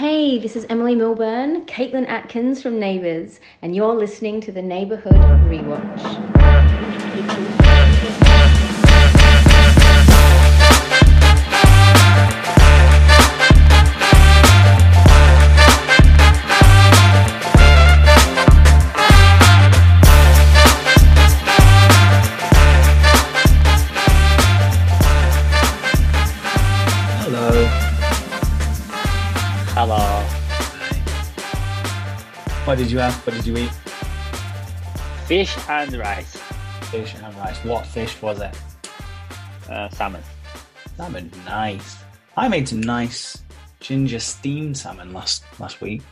Hey, this is Emily Milburn, Caitlin Atkins from Neighbours, and you're listening to the Neighbourhood Rewatch. What did you have? What did you eat? Fish and rice. Fish and rice. What fish was it? Uh, salmon. Salmon. Nice. I made some nice ginger steamed salmon last last week.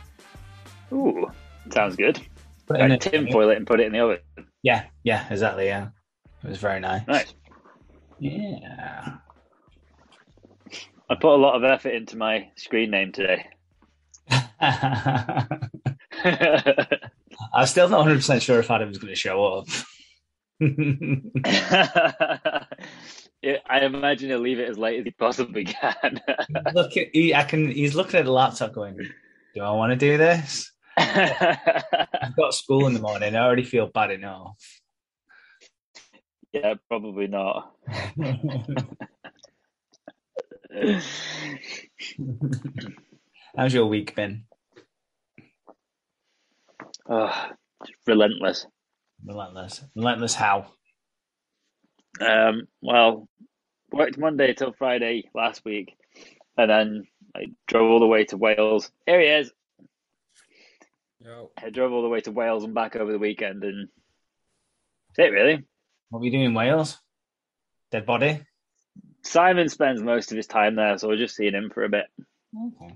Ooh, sounds good. Put in Like tinfoil it and put it in the oven. Yeah, yeah, exactly. Yeah, it was very nice. Nice. Yeah. I put a lot of effort into my screen name today. I'm still not 100 percent sure if Adam's going to show up. Yeah, I imagine he'll leave it as late as he possibly can. Look at he, I can. He's looking at the laptop, going, "Do I want to do this? I've got school in the morning. I already feel bad enough." yeah, probably not. How's your week been? Oh, relentless. Relentless. Relentless. How? Um, well, worked Monday till Friday last week, and then I drove all the way to Wales. Here he is. I drove all the way to Wales and back over the weekend, and that's it really. What were you doing in Wales? Dead body. Simon spends most of his time there, so we're just seeing him for a bit. Okay.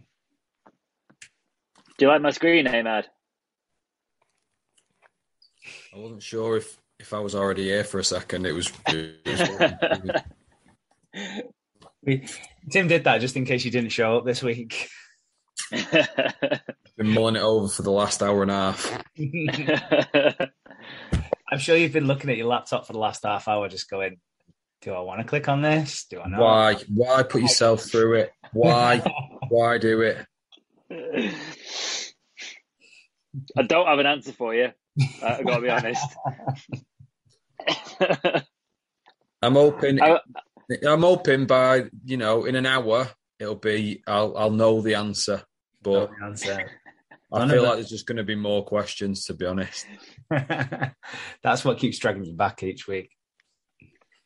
Do you like my screen name, Ad? I wasn't sure if, if I was already here for a second. It was. It was We, Tim did that just in case you didn't show up this week. been mulling it over for the last hour and a half. I'm sure you've been looking at your laptop for the last half hour, just going, "Do I want to click on this? Do I not?" Why? Why put yourself through it? Why? Why do it? I don't have an answer for you. Uh, I've got to be honest. I'm hoping. I- I'm hoping by you know in an hour it'll be. I'll I'll know the answer. But the answer. I feel like there's just going to be more questions. To be honest, That's what keeps dragging you back each week.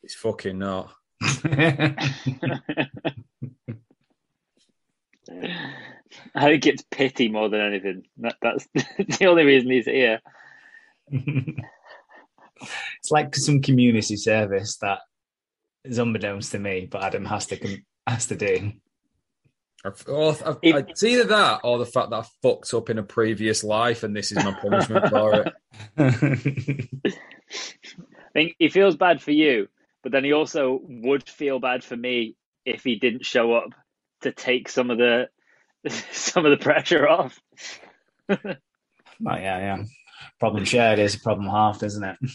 it's fucking not. I think it's pity more than anything. That, that's the only reason he's here. It's like some community service that is unbeknownst to me, but Adam has to has to do. I've, oh, I've, If- it's either that or the fact that I fucked up in a previous life and this is my punishment for it. I think he feels bad for you, but then he also would feel bad for me if he didn't show up to take some of the some of the pressure off. Oh yeah, yeah. Problem shared is a problem halved, isn't it?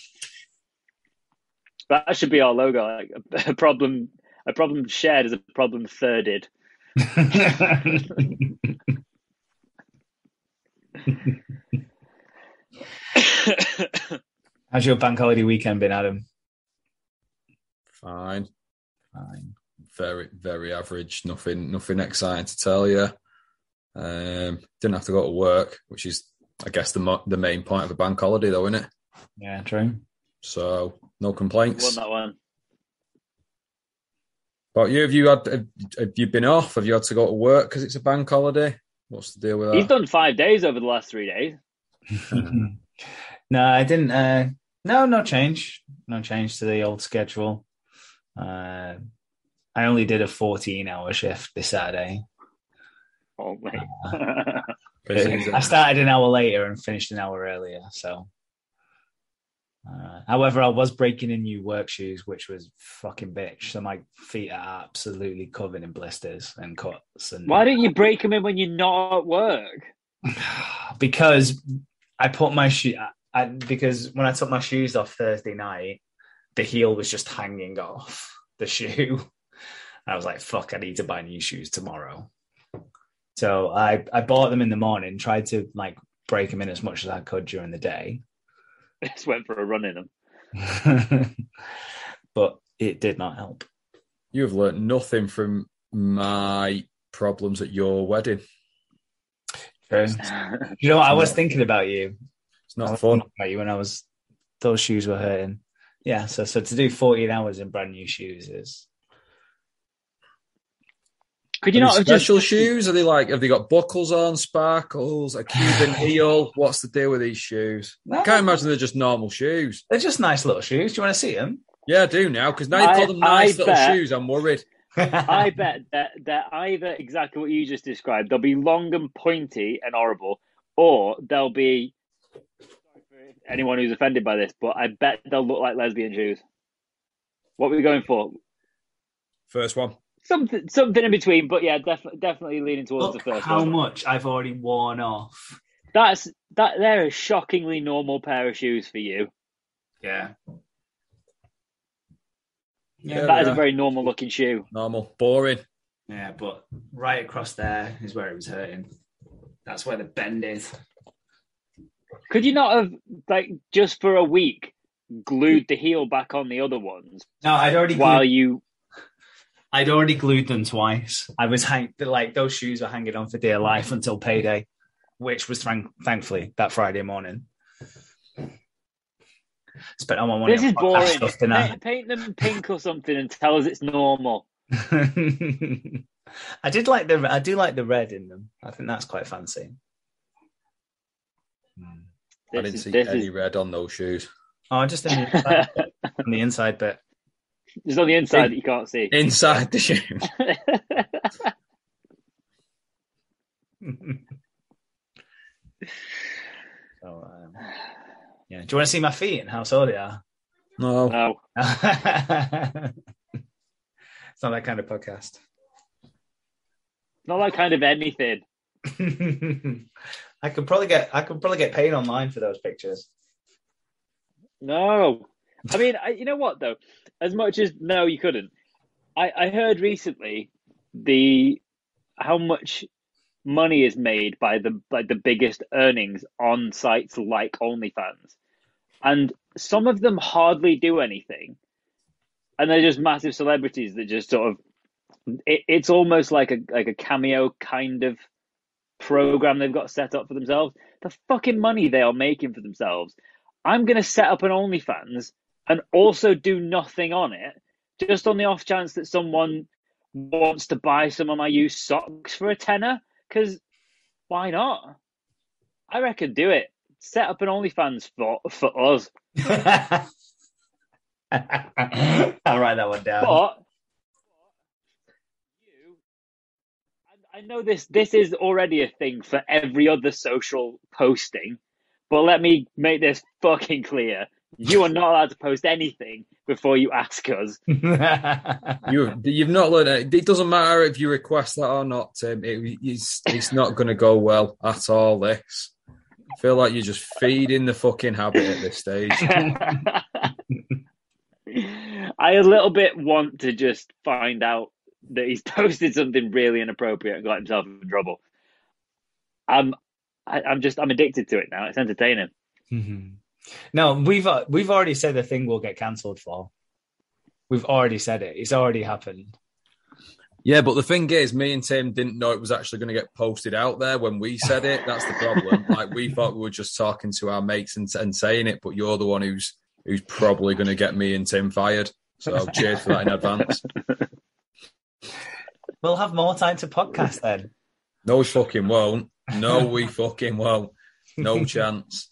That should be our logo. Like a, a problem, a problem shared is a problem thirded. How's your bank holiday weekend been, Adam? Fine. Fine. very very average nothing nothing exciting to tell you um didn't have to go to work which is i guess the mo- the main point of a bank holiday though isn't it Yeah, true. so no Won complaints that one. but you have you had have, have you been off have you had to go to work because it's a bank holiday what's the deal with that? He's that done five days over the last three days. no, I didn't. Uh, no, no change. No change to the old schedule. Uh, I only did a 14 hour shift this Saturday. Oh, mate. I started an hour later and finished an hour earlier. So, uh, however, I was breaking in new work shoes, which was fucking bitch. So my feet are absolutely covered in blisters and cuts. And Why don't you break them in when you're not at work? because I put my shoe. I, because when I took my shoes off Thursday night, the heel was just hanging off the shoe. I was like, "Fuck! I need to buy new shoes tomorrow." So I I bought them in the morning, tried to like break them in as much as I could during the day. Just went for a run in them. but it did not help. You have learnt nothing from my problems at your wedding. True. you know, I was thinking about you. It's not fun. About you when I was those shoes were hurting. Yeah, so so to do 14 hours in brand new shoes is could you Are not they have special just shoes? Are they like have they got buckles on, sparkles, a Cuban heel? What's the deal with these shoes? I can't imagine they're just normal shoes. they're just nice little shoes. Do you want to see them? Yeah, I do now because now you've I- called them nice I little bet- shoes. I'm worried. I bet that they're either exactly what you just described. They'll be long and pointy and horrible, or they'll be. Anyone who's offended by this, but I bet they'll look like lesbian shoes. What were we going for? First one. Something, something in between. But yeah, definitely, definitely leaning towards Look the first how one. much I've already worn off. That's that. They're a shockingly normal pair of shoes for you. Yeah. Yeah, that is yeah. a very normal looking shoe. Normal, boring. Yeah, but right across there is where it was hurting. That's where the bend is. Could you not have like just for a week glued the heel back on the other ones No, I'd already while glued, you? I'd already glued them twice. I was hang like those shoes were hanging on for dear life until payday, which was thank- thankfully that Friday morning. Spent all my money This is boring. stuff tonight. Paint, paint them pink or something and tell us it's normal. I did like the I do like the red in them. I think that's quite fancy. Hmm. I didn't is, see this any is red on those shoes. Oh, just in the inside, on the inside bit. It's on the inside that you can't see. Inside the shoe. So, um, yeah. Do you want to see my feet and how sore they are? No. no, it's not that kind of podcast. not that kind of anything. I could probably get I could probably get paid online for those pictures. No, I mean, I, you know what though? As much as no, you couldn't. I, I heard recently the how much money is made by the by the biggest earnings on sites like OnlyFans, and some of them hardly do anything, and they're just massive celebrities that just sort of. It, it's almost like a like a cameo kind of program they've got set up for themselves. The fucking money they are making for themselves. I'm to set up an OnlyFans and also do nothing on it, just on the off chance that someone wants to buy some of my used socks for a tenner. Because why not? I reckon do it. Set up an OnlyFans for for us. I'll write that one down. But you, I- I know this. This is already a thing for every other social posting. But let me make this fucking clear: you are not allowed to post anything before you ask us. You, you've not learned it. It doesn't matter if you request that or not, Tim. It, it's, it's not going to go well at all, this. I feel like you're just feeding the fucking habit at this stage. I a little bit want to just find out that he's posted something really inappropriate and got himself in trouble. I'm, I, I'm just, I'm addicted to it now. It's entertaining. Mhm. No, we've uh, we've already said the thing will get cancelled for. We've already said it. It's already happened. Yeah, but the thing is, me and Tim didn't know it was actually going to get posted out there when we said it. That's the problem. like we thought we were just talking to our mates and, and saying it, but you're the one who's who's probably going to get me and Tim fired. So cheers for that in advance. We'll have more time to podcast then. No, we fucking won't. No, we fucking won't. No chance.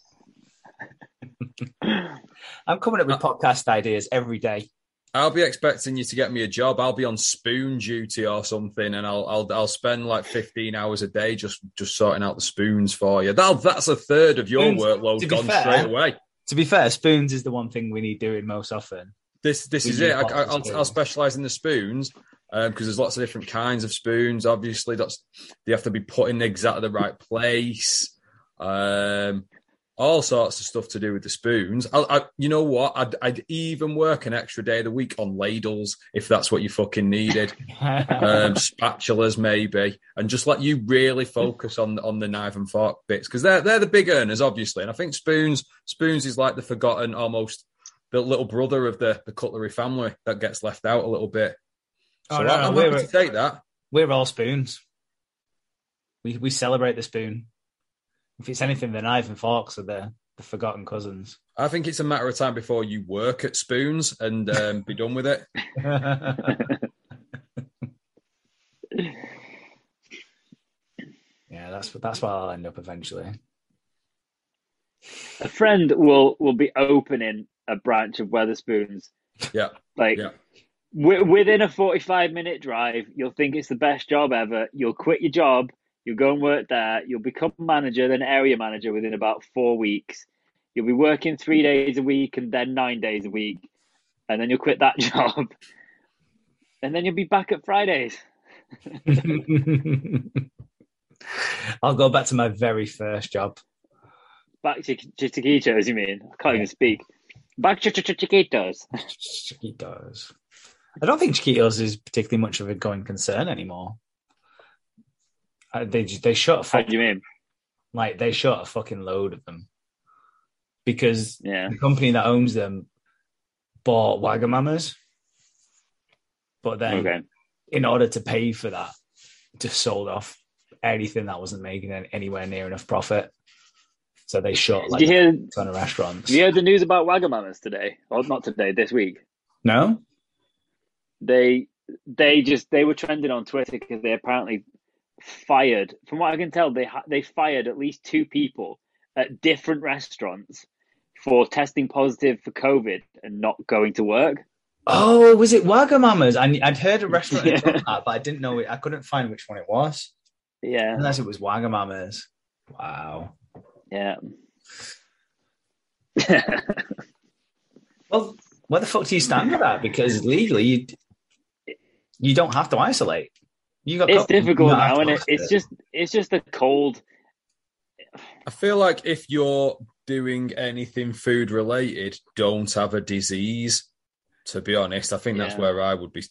I'm coming up with podcast ideas every day. I'll be expecting you to get me a job. I'll be on spoon duty or something, and I'll I'll I'll spend like fifteen hours a day just just sorting out the spoons for you. That that's a third of your Spoons, workload gone fair- straight away. To be fair, spoons is the one thing we need doing most often. This this We is it. I, lots of I, I'll. I'll specialize in the spoons because there's lots of different kinds of spoons. Obviously, that's they have to be put in exactly the right place. Um, all sorts of stuff to do with the spoons. I, I you know what? I'd, I'd, even work an extra day of the week on ladles if that's what you fucking needed. um, spatulas maybe, and just let you really focus on on the knife and fork bits because they're they're the big earners, obviously. And I think spoons spoons is like the forgotten, almost the little brother of the the cutlery family that gets left out a little bit. So oh, no, I'm happy to take that. We're all spoons. We we celebrate the spoon. If it's anything, the knife and forks are the the forgotten cousins. I think it's a matter of time before you work at spoons and um, be done with it. yeah, that's that's where I'll end up eventually. A friend will will be opening a branch of Wetherspoons. Yeah, like yeah. within a forty-five minute drive, you'll think it's the best job ever. You'll quit your job You'll go and work there. You'll become manager, then area manager within about four weeks. You'll be working three days a week and then nine days a week. And then you'll quit that job. And then you'll be back at Fridays. I'll go back to my very first job. Back to Chiquitos, you mean? I can't even speak. Back to Chiquitos. Chiquitos. I don't think Chiquitos is particularly much of a going concern anymore. They they shot. A fucking, How do you mean? Like they shot a fucking load of them because yeah. the company that owns them bought Wagamama's, but then okay. in order to pay for that, just sold off anything that wasn't making anywhere near enough profit. So they shut like Did you hear, a ton of restaurants. You heard the news about Wagamama's today? Or not today, this week. No. They they just they were trending on Twitter because they apparently fired. From what I can tell, they ha- they fired at least two people at different restaurants for testing positive for COVID and not going to work. Oh, was it Wagamama's? I, would heard a restaurant yeah. that, but I didn't know it. I couldn't find which one it was. Yeah, unless it was Wagamama's. Wow. Yeah. well, where the fuck do you stand with that? Because legally, you, you don't have to isolate. You got it's difficult now, and it, it's just it's just a cold. I feel like if you're doing anything food related, don't have a disease. To be honest, I think that's where I would be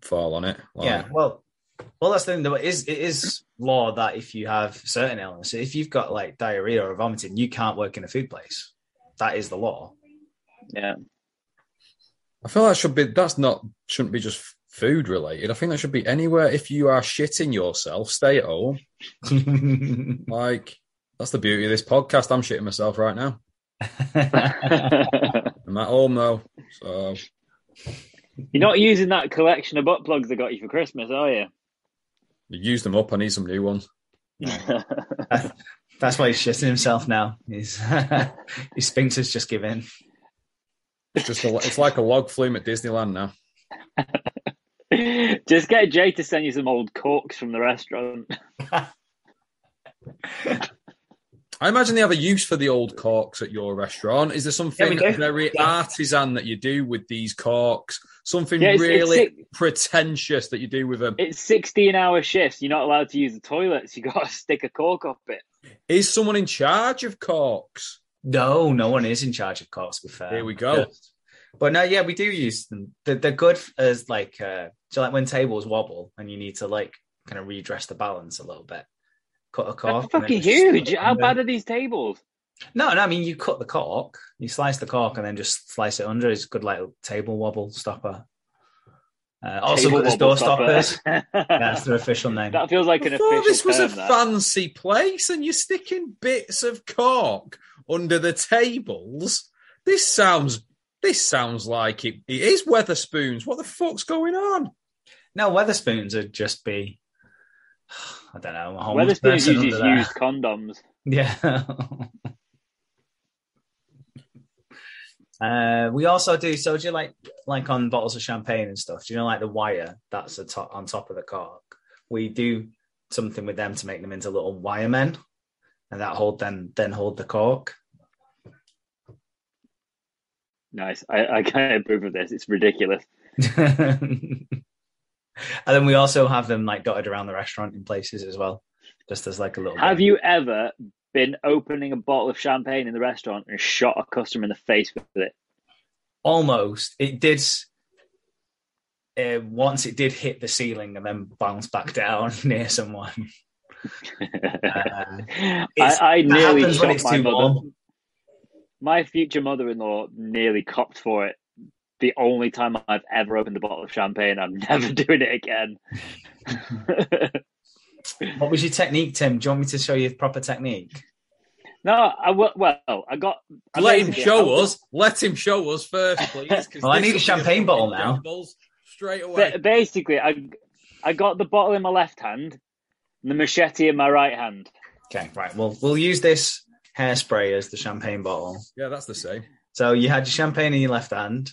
fall on it. Like, yeah, well, well, that's the thing. Though, it is it is law that if you have certain illness, if you've got like diarrhea or vomiting, you can't work in a food place. That is the law. Yeah, I feel that should be. That's not shouldn't be just food related. I think that should be anywhere. If you are shitting yourself, stay at home. like that's the beauty of this podcast. I'm shitting myself right now. I'm at home though, so you're not using that collection of butt plugs I got you for Christmas, are you? You used them up. I need some new ones. That's why he's shitting himself now. His his sphincter's just given. It's just a, it's like a log flume at Disneyland now. Just get Jay to send you some old corks from the restaurant. I imagine they have a use for the old corks at your restaurant. Is there something yeah, very yeah. artisan that you do with these corks? Something yeah, it's, really it's, pretentious that you do with them? It's 16 hour shifts. You're not allowed to use the toilets. You got to stick a cork up it. Is someone in charge of corks? No, no one is in charge of corks. With Here we go. But no, yeah, we do use them. They're, they're good as like uh, so like when tables wobble and you need to like kind of redress the balance a little bit. Cut a cork. That's fucking huge. How bad are these tables? No, no, I mean you cut the cork, you slice the cork, and then just slice it under. It's good like table wobble stopper. Uh, also, got the door stoppers. That's their official name. That feels like an official. This was a that. fancy place, and you're sticking bits of cork under the tables. This sounds this sounds like it, it is Wetherspoons. What the fuck's going on? No, Wetherspoons would just be, I don't know. Wetherspoons uses used condoms. Yeah. uh, we also do. So do you like like on bottles of champagne and stuff? Do you know like the wire that's top, on top of the cork? We do something with them to make them into little wire men, and that hold then then hold the cork. Nice. I, I can't approve of this. It's ridiculous. and then we also have them like dotted around the restaurant in places as well, just as like a little. Have game. you ever been opening a bottle of champagne in the restaurant and shot a customer in the face with it? Almost. It did. Uh, once it did hit the ceiling and then bounce back down near someone. Uh, I, I nearly shot my mother. warm. My future mother-in-law nearly copped for it. The only time I've ever opened a bottle of champagne, I'm never doing it again. What was your technique, Tim? Do you want me to show you the proper technique? no, I w- well, I got. I Let him show I- us. Let him show us first, please. 'cause Well, I need a champagne bottle now. Straight away. Ba- basically, I I got the bottle in my left hand, and the machete in my right hand. Okay, right. Well, we'll use this hairspray as the champagne bottle. Yeah, that's the same. So you had your champagne in your left hand.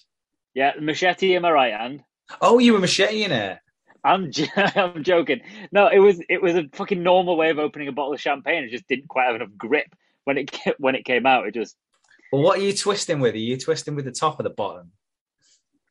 Yeah, machete in my right hand. Oh, you were macheting it. I'm j- I'm joking. No, it was it was a fucking normal way of opening a bottle of champagne. It just didn't quite have enough grip when it when it came out. It just Well, what are you twisting with? Are you twisting with the top or the bottom?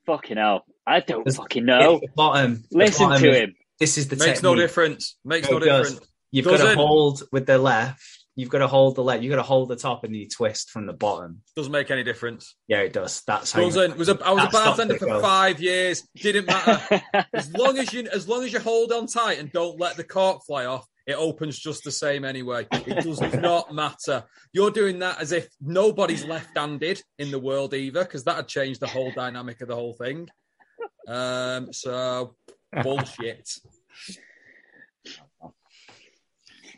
fucking hell. I don't It's- fucking know. It's the bottom. the Listen bottom to is- him. This is the Makes no difference. Makes No, no difference. You've got to Doesn't. hold with the left. You've got to hold the left. You've got to hold the top and you twist from the bottom. Doesn't make any difference. Yeah, it does. That's how. you- Doesn't. Was a, I was a That stops bartender for though. five years. Didn't matter. as long as you as long as you hold on tight and don't let the cork fly off, it opens just the same anyway. It does not matter. You're doing that as if nobody's left-handed in the world either, because that'd change the whole dynamic of the whole thing. Um, so bullshit.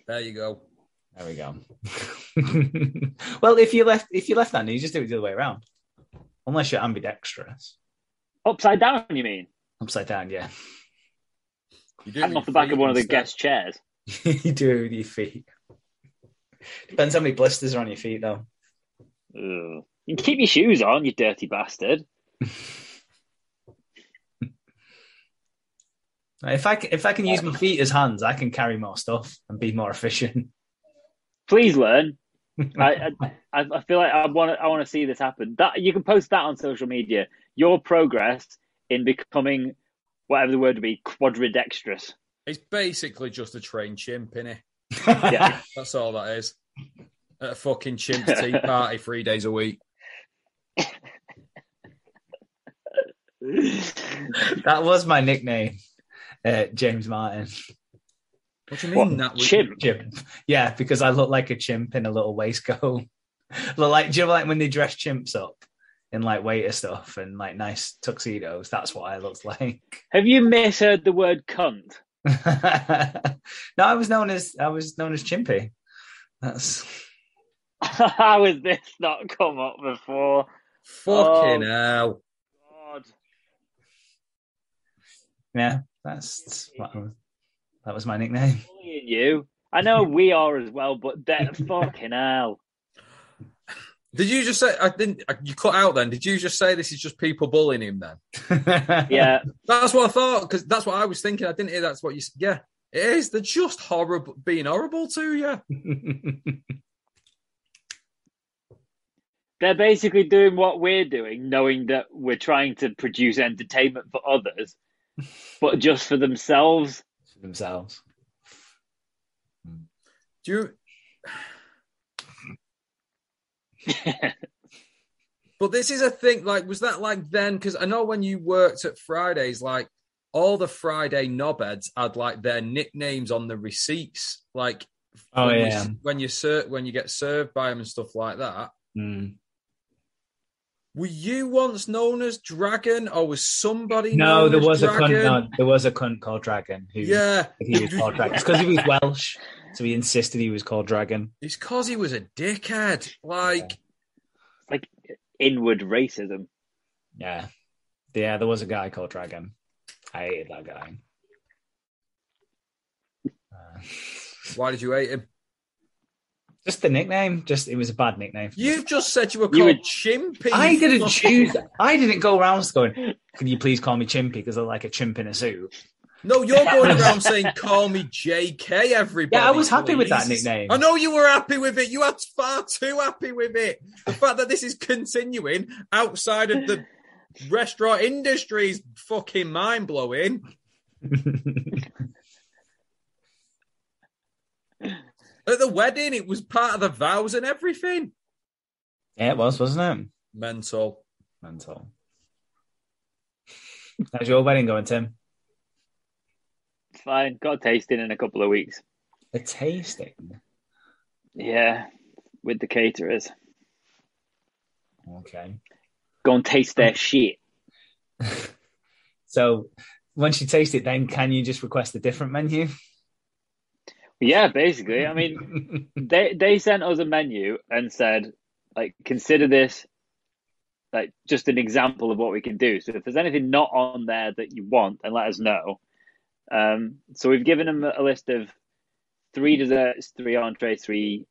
There you go. There we go. well, if you left, if you left handed, you just do it the other way around. Unless you're ambidextrous, Upside down, you mean? upside down. Yeah, You do Hang it off the back of one of the guest chairs. you do it with your feet. Depends how many blisters are on your feet, though. Ugh. You keep your shoes on, you dirty bastard. If I if I can use my feet as hands, I can carry more stuff and be more efficient. Please learn. I, I I I feel like I want to I want to see this happen. That you can post that on social media. Your progress in becoming whatever the word would be quadridextrous. It's basically just a trained chimp, innit? Yeah. That's all that is. At a fucking chimp's tea party three days a week. that was my nickname, uh, James Martin. What do you mean What, that? we- chimp? Chimp. Yeah, because I look like a chimp in a little waistcoat. look like, do you know like when they dress chimps up in like waiter stuff and like nice tuxedos? That's what I looked like. Have you misheard the word cunt? no, I was known as I was known as Chimpy. That's How has this not come up before? Fucking Oh. hell. God. yeah. That's what I was, that was my nickname. Bullying you. I know we are as well, but that fucking hell. Did you just say? I didn't. You cut out then. Did you just say this is just people bullying him? Then Yeah. that's what I thought because that's what I was thinking. I didn't hear that's what you. s- Yeah, it is. They're just horrible, being horrible to you. They're basically doing what we're doing, knowing that we're trying to produce entertainment for others, but just for themselves. Themselves. Do you? But this is a thing. Like, was that like then? Because I know when you worked at Fridays, like all the Friday knobheads had like their nicknames on the receipts. Like, Oh, when yeah. you, when you ser- when you get served by them and stuff like that. Mm. Were you once known as Dragon, or was somebody? No, known there as was a Dragon? cunt. No, there was a cunt called Dragon. Who, Yeah, he was called Dragon. It's because he was Welsh, so he insisted he was called Dragon. it's because he was a dickhead. Like, Like inward racism. Yeah, yeah. There was a guy called Dragon. I hated that guy. Uh, why did you hate him? Just the nickname. Just it was a bad nickname. You've just said you were You called were- Chimpy. I didn't choose. I didn't go around going. Can you please call me Chimpy because I like a chimp in a suit? No, you're going around saying "Call me JK." Everybody. Yeah, I was happy with that nickname. I know you were happy with it. You are far too happy with it. The fact that this is continuing outside of the restaurant industry is fucking mind blowing. At the wedding, it was part of the vows and everything. Yeah, it was, wasn't it? Mental. Mental. How's your wedding going, Tim? Fine. Got a tasting in a couple of weeks. A tasting? Yeah, with the caterers. Okay. Go and taste their shit. so once you taste it, then can you just request a different menu? Yeah, basically. I mean, they they sent us a menu and said, like, consider this like just an example of what we can do. So if there's anything not on there that you want, then let us know. Um, so we've given them a list of three desserts, three entrees, three.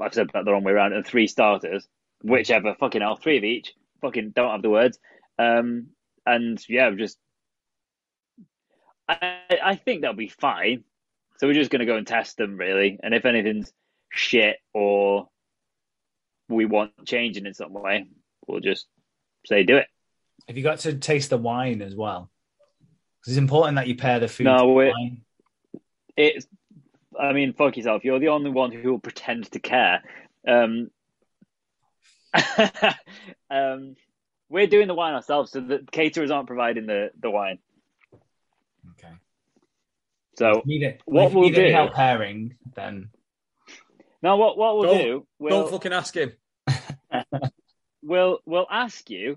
I've said that the wrong way around, and three starters, whichever. Fucking hell, three of each. Fucking don't have the words. Um, and yeah, just. I I think that'll be fine. So we're just going to go and test them really, and if anything's shit or we want changing in some way, we'll just say do it. Have you got to taste the wine as well? Because it's important that you pair the food. No, it, it's. I mean, fuck yourself. You're the only one who will pretend to care. Um, um, we're doing the wine ourselves, so the caterers aren't providing the the wine. Okay. So it, what we'll do help pairing then. Now what what we'll don't, do? We'll, don't fucking ask him. we'll we'll ask you.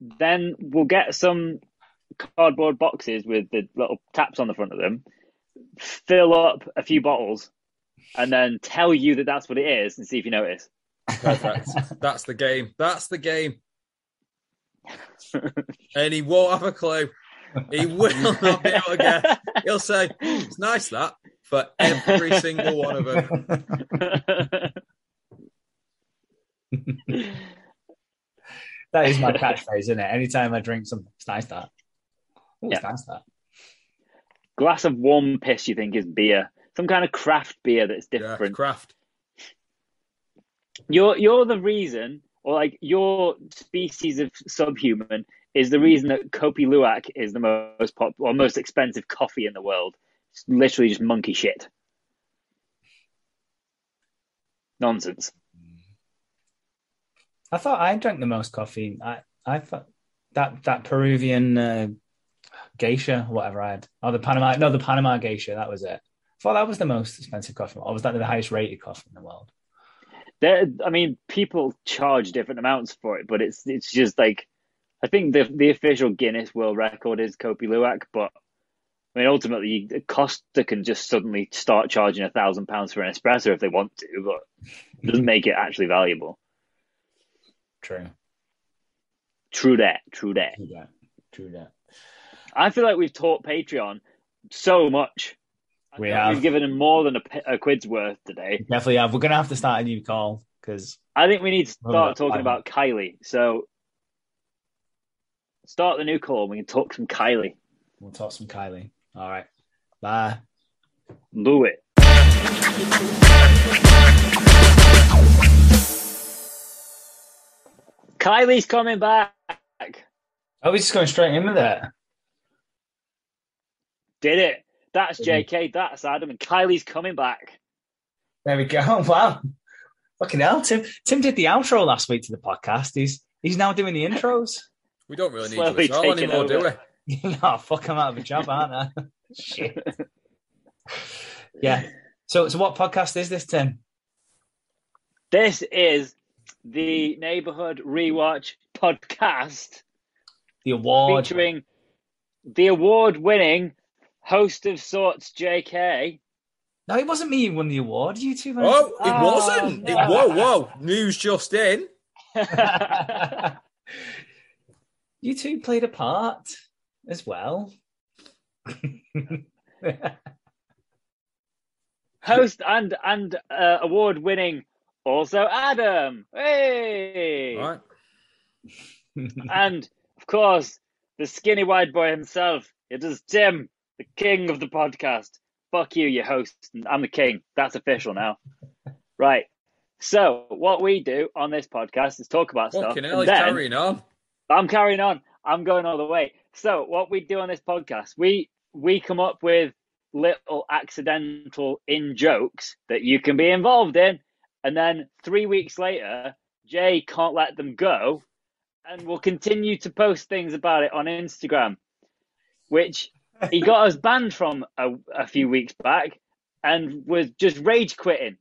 Then we'll get some cardboard boxes with the little taps on the front of them. Fill up a few bottles, and then tell you that that's what it is, and see if you notice. Perfect. that's the game. That's the game. and he won't have a clue. He will not be able to guess. He'll say, "It's nice that." For every single one of them. that is my catchphrase, isn't it? Anytime I drink something, it's nice that. Ooh, yeah. Nice that. Glass of warm piss, you think, is beer. Some kind of craft beer that's different. Yeah, craft. You're you're the reason, or like your species of subhuman is the reason that Kopi Luwak is the most pop or most expensive coffee in the world. It's literally just monkey shit. Nonsense. I thought I drank the most coffee. I I thought that that Peruvian uh, geisha, whatever I had, oh the Panama, no the Panama geisha, that was it. I thought that was the most expensive coffee, or was that the highest rated coffee in the world? There, I mean, people charge different amounts for it, but it's it's just like I think the the official Guinness World Record is Kopi Luwak, but I mean, ultimately, Costa can just suddenly start charging a thousand pounds for an espresso if they want to, but it doesn't make it actually valuable. True. True that. True that. True that. True that. I feel like we've taught Patreon so much. We have. We've given them more than a, a quid's worth today. We definitely have. We're going to have to start a new call because I think we need to start talking about Kylie. So start the new call. We can talk some Kylie. We'll talk some Kylie. All right. Bye. Do it. Kylie's coming back. Oh, he's just going straight in with it. Did it. That's JK, that's Adam, and Kylie's coming back. There we go. Wow. Fucking hell. Tim Tim did the outro last week to the podcast. He's he's now doing the intros. We don't really need Slowly to all anymore, do we? no, fuck, I'm out of a job, aren't I? Shit. yeah. So so what podcast is this, Tim? This is the Neighborhood Rewatch podcast. The award. Featuring the award winning host of sorts, JK. No, it wasn't me who won the award. You two. Oh, it oh, wasn't. No. It, whoa, whoa! News just in. you two played a part as well. Host and and uh, award winning also Adam. Hey. Right. and of course the skinny white boy himself. It is Tim, the king of the podcast. Fuck you, your host. I'm the king. That's official now. right. So what we do on this podcast is talk about Fucking stuff. Hell, then, carrying on. I'm carrying on. I'm going all the way. So what we do on this podcast, we we come up with little accidental in jokes that you can be involved in. And then three weeks later, Jay can't let them go and we'll continue to post things about it on Instagram, which he got us banned from a, a few weeks back and was just rage quitting.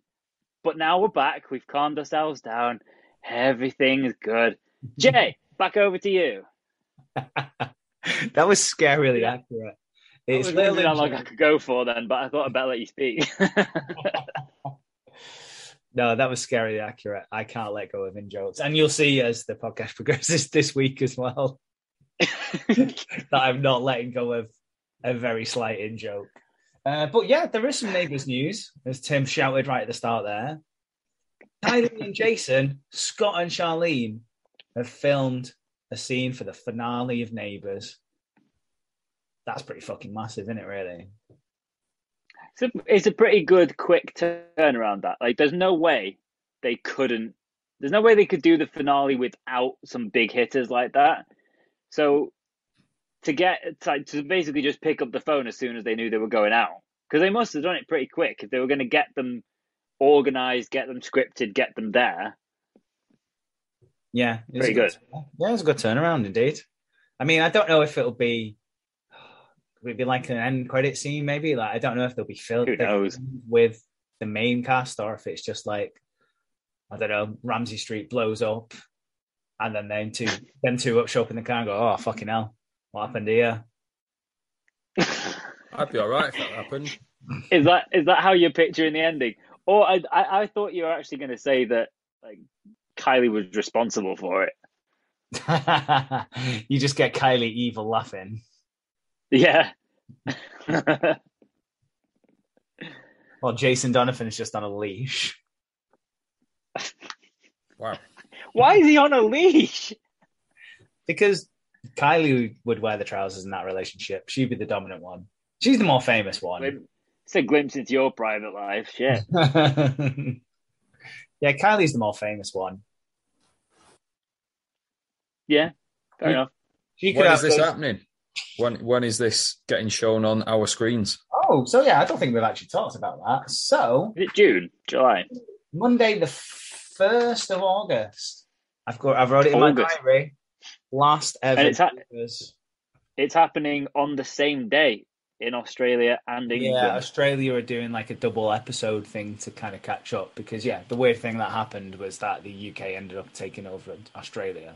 But now we're back. We've calmed ourselves down. Everything is good. Jay, back over to you. that was scarily yeah. accurate. It's I was wondering how long I could go for then, but I thought I'd better let you speak. no, that was scarily accurate. I can't let go of in jokes, and you'll see as the podcast progresses this week as well that I'm not letting go of a very slight in joke. Uh, but yeah, there is some neighbours news, as Tim shouted right at the start there. Kylie and Jason, Scott and Charlene have filmed a scene for the finale of Neighbours. That's pretty fucking massive, isn't it? Really. It's a, it's a pretty good quick turnaround. That like, there's no way they couldn't. There's no way they could do the finale without some big hitters like that. So to get to, to basically just pick up the phone as soon as they knew they were going out because they must have done it pretty quick if they were going to get them organized, get them scripted, get them there. Yeah, pretty good. good. Yeah, it's a good turnaround indeed. I mean, I don't know if it'll be it'd be like an end credit scene, maybe. Like I don't know if they'll be filled Who knows? with the main cast or if it's just like I don't know, Ramsay Street blows up and then them two them two up show up in the car and go, Oh fucking hell. What happened here? I'd be all right if that happened. Is that is that how you're picturing the ending? Or I I, I thought you were actually going to say that like Kylie was responsible for it. you just get Kylie evil laughing. Yeah. well, Jason Donovan is just on a leash. Wow. Why is he on a leash? Because Kylie would wear the trousers in that relationship. She'd be the dominant one. She's the more famous one. It's a glimpse into your private life. Shit. yeah, Kylie's the more famous one. Yeah, fair enough. She when is this those... happening? When when is this getting shown on our screens? Oh, so yeah, I don't think we've actually talked about that. So is it June, July, Monday, the first of August. I've got I've wrote it in August. my diary. Last ever. And it's, ha- it's happening on the same day in Australia and England. Yeah, Australia are doing like a double episode thing to kind of catch up because yeah, the weird thing that happened was that the UK ended up taking over Australia.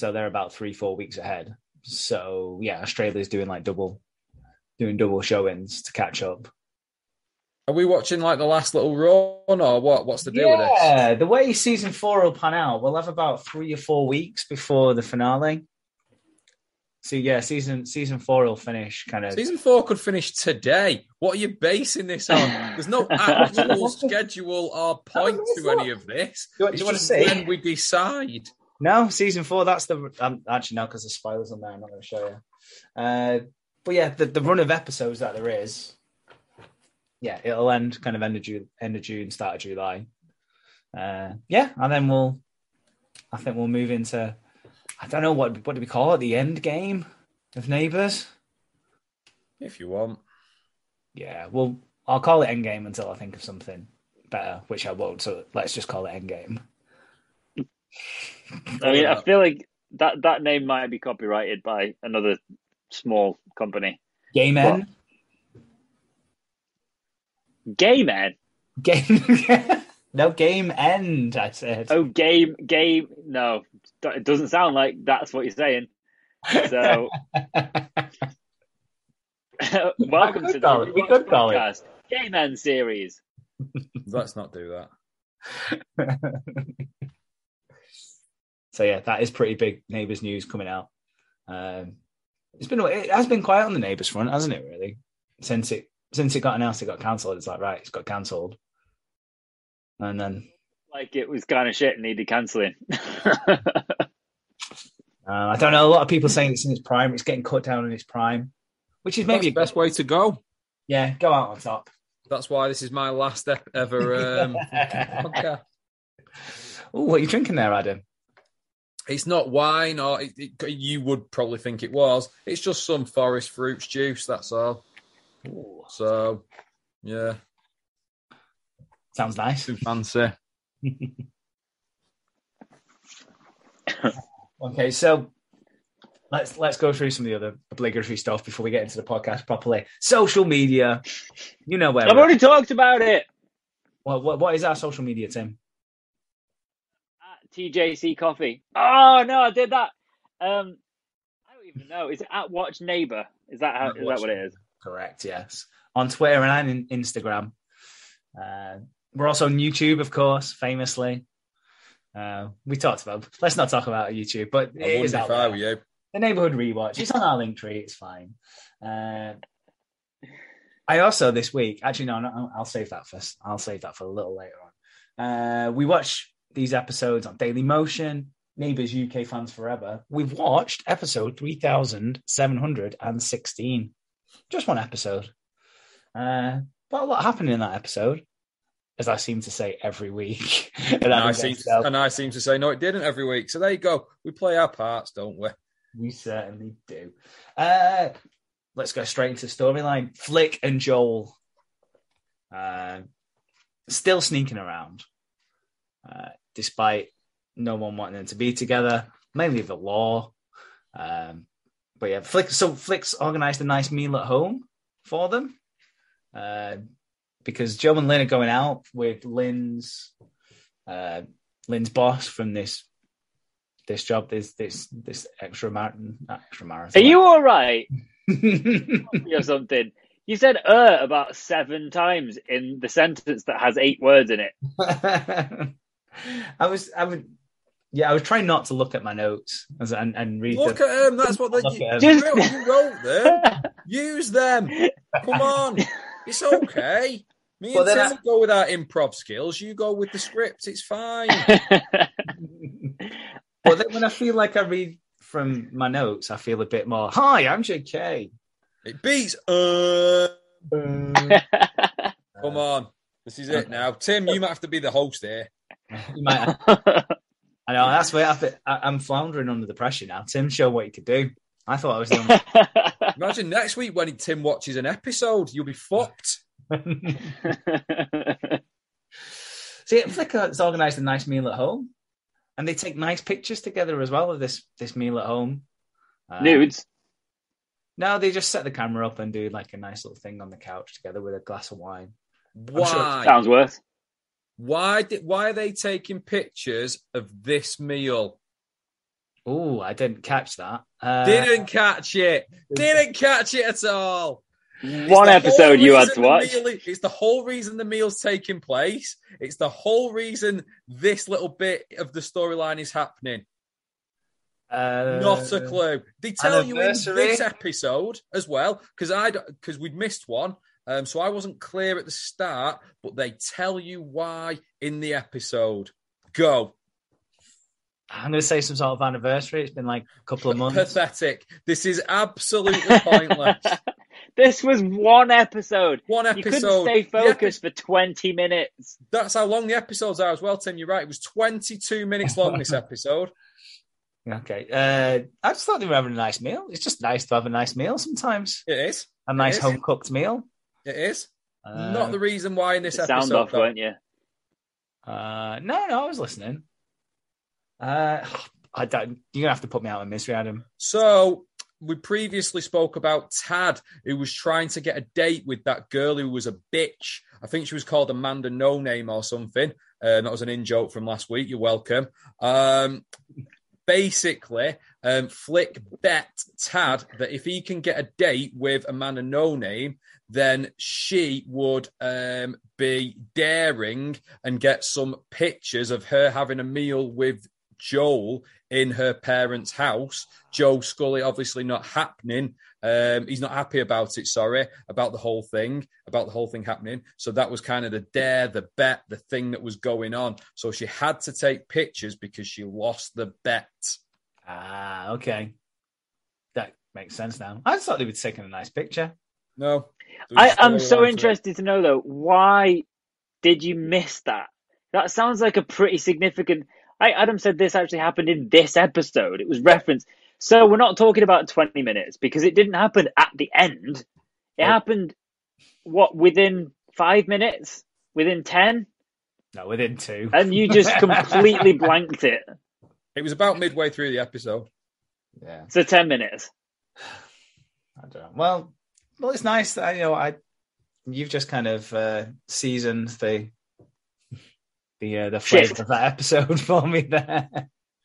So they're about three, four weeks ahead. So yeah, Australia's doing like double doing double showings to catch up. Are we watching like the last little run or what? What's the deal yeah, with this? Yeah, the way season four will pan out, we'll have about three or four weeks before the finale. So yeah, season season four will finish kind of. Season four could finish today. What are you basing this on? There's no actual schedule or point to any of this. Do you, do you want to see when we decide? No, season four. That's the um, actually no, because the spoilers on there. I'm not going to show you. Uh, but yeah, the, the run of episodes that there is, yeah, it'll end kind of end of June, end of June, start of July. Uh, yeah, and then we'll, I think we'll move into I don't know what what do we call it? The end game of Neighbours. If you want. Yeah, well, I'll call it end game until I think of something better, which I won't. So let's just call it end game. I mean, I feel like that that name might be copyrighted by another small company. Game End. Game End. Game. no game end. I said. Oh, game game. No, it doesn't sound like that's what you're saying. So, welcome to the we could podcast Game End series. Let's not do that. So yeah, that is pretty big neighbours news coming out. Um, it's been it has been quiet on the neighbours front, hasn't it? Really, since it since it got announced, it got cancelled. It's like right, it's got cancelled, and then like it was kind of shit and needed cancelling. uh, I don't know. A lot of people saying it's in its prime. It's getting cut down in its prime, which is maybe the best way to go. Yeah, go out on top. That's why this is my last ever um, podcast. Oh, what are you drinking there, Adam? It's not wine, or it, it, you would probably think it was. It's just some forest fruits juice. That's all. Ooh, So, yeah, sounds nice. too fancy. Okay, so let's let's go through some of the other obligatory stuff before we get into the podcast properly. Social media, you know where. I've we're already talked about it. Well, what, what is our social media, Tim? At TJC Coffee. Oh no, I did that. Um, I don't even know. Is it at Watch Neighbor? Is that how? At Is Watch that what it is? Correct. Yes, on Twitter and on Instagram. Uh, we're also on YouTube, of course, famously. Uh, we talked about. Let's not talk about YouTube, but I it wouldn't is if out there. were you. the neighborhood rewatch. It's on our link tree. It's fine. Uh, I also this week, actually, no, no, I'll save that first. I'll save that for a little later on. Uh, we watch these episodes on Dailymotion, Neighbours UK Fans Forever. We've watched episode 3716. Just one episode. Uh, but a lot happened in that episode, as I seem to say every week. and I, seem to, and I seem to say, no, it didn't every week. So there you go. We play our parts, don't we? We certainly do. Uh, let's go straight into storyline. Flick and Joel uh, still sneaking around, uh, despite no one wanting them to be together, mainly the law. Um, but yeah, Flick. So Flick's organised a nice meal at home for them uh, because Joe and Lynn are going out with Lynn's uh, Lynn's boss from this this job, this this this extra marathon, not extra Are you all right or something? You said "er" about seven times in the sentence that has eight words in it. I was, I would, yeah, I was trying not to look at my notes as, and, and read. Look the, at him. That's what they, Look you. Just- you wrote- you wrote them. Use them. Come on. It's okay. Me Well, and then Tim will go with our improv skills. You go with the script. It's fine. but then when I feel like I read from my notes, I feel a bit more. Hi, I'm JK. It beats. Uh, Uh, come on. This is it now. Tim, you might have to be the host here. you might, I know that's where I, I'm floundering under the pressure now. Tim, show what you could do. I thought I was the Imagine next week when Tim watches an episode, you'll be fucked. See, Flick has organised a nice meal at home, and they take nice pictures together as well of this this meal at home. Uh, Nudes. No, they just set the camera up and do like a nice little thing on the couch together with a glass of wine. sure Why? Sounds worse. Why did? Why are they taking pictures of this meal? Oh, I didn't catch that. Uh, Didn't catch it. Didn't catch it at all. It's One episode you had to watch. meal- it's the whole reason the meal's taking place. It's the whole reason this little bit of the storyline is happening. Uh, Not a clue. They tell you in this episode as well because I because we'd missed one, um, so I wasn't clear at the start. But they tell you why in the episode. Go. I'm going to say some sort of anniversary. It's been like a couple of months. Pathetic. This is absolutely pointless. This was one episode. One episode. You couldn't episode. stay The epi- focused for 20 minutes. That's how long the episodes are as well, Tim. You're right. It was 22 minutes long, this episode. Okay. Uh, I just thought they were having a nice meal. It's just nice to have a nice meal sometimes. It is. A nice home cooked meal. It is. Uh, Not the reason why in this episode. Sound episode. off, though. weren't you? Uh, no, no, I was listening. Uh, I don't. You're gonna have to put me out of misery, Adam. So we previously spoke about Tad, who was trying to get a date with that girl who was a bitch. I think she was called Amanda No Name or something. Uh, that was an in joke from last week. You're welcome. Um, basically, um, Flick bet Tad that if he can get a date with Amanda No Name, then she would um, be daring and get some pictures of her having a meal with Joel in her parents' house. Joe Scully obviously not happening. Um, he's not happy about it. Sorry about the whole thing, about the whole thing happening. So that was kind of the dare, the bet, the thing that was going on. So she had to take pictures because she lost the bet. Ah, okay. That makes sense now. I just thought they were taking a nice picture. No, I, I'm so Storyline interested to know, though, why did you miss that? That sounds like a pretty significant. I, Adam said this actually happened in this episode. It was referenced. So we're not talking about 20 minutes because it didn't happen at the end. It Oh. happened, what, within five minutes? Within 10? No, within two. And you just completely blanked it. It was about midway through the episode. yeah. So 10 minutes. I don't know. Well, well, it's nice that you know I. You've just kind of uh, seasoned the the uh, the Shit. flavour of that episode for me there.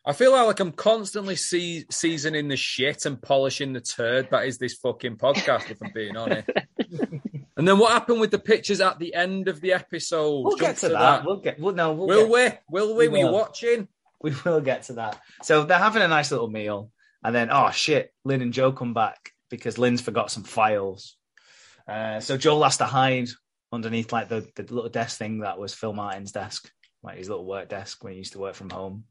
I feel like I'm constantly see- seasoning the shit and polishing the turd that is this fucking podcast, if I'm being honest. and then what happened with the pictures at the end of the episode? We'll Jump get to that. We'll get. Well, no, we'll Will get- we? Will we? We Were you will. watching? we will get to that. So they're having a nice little meal, and then oh shit, Lynn and Joe come back because Lynn's forgot some files. Uh, so Joel has to hide underneath like the, the little desk thing that was Phil Martin's desk, like his little work desk when he used to work from home.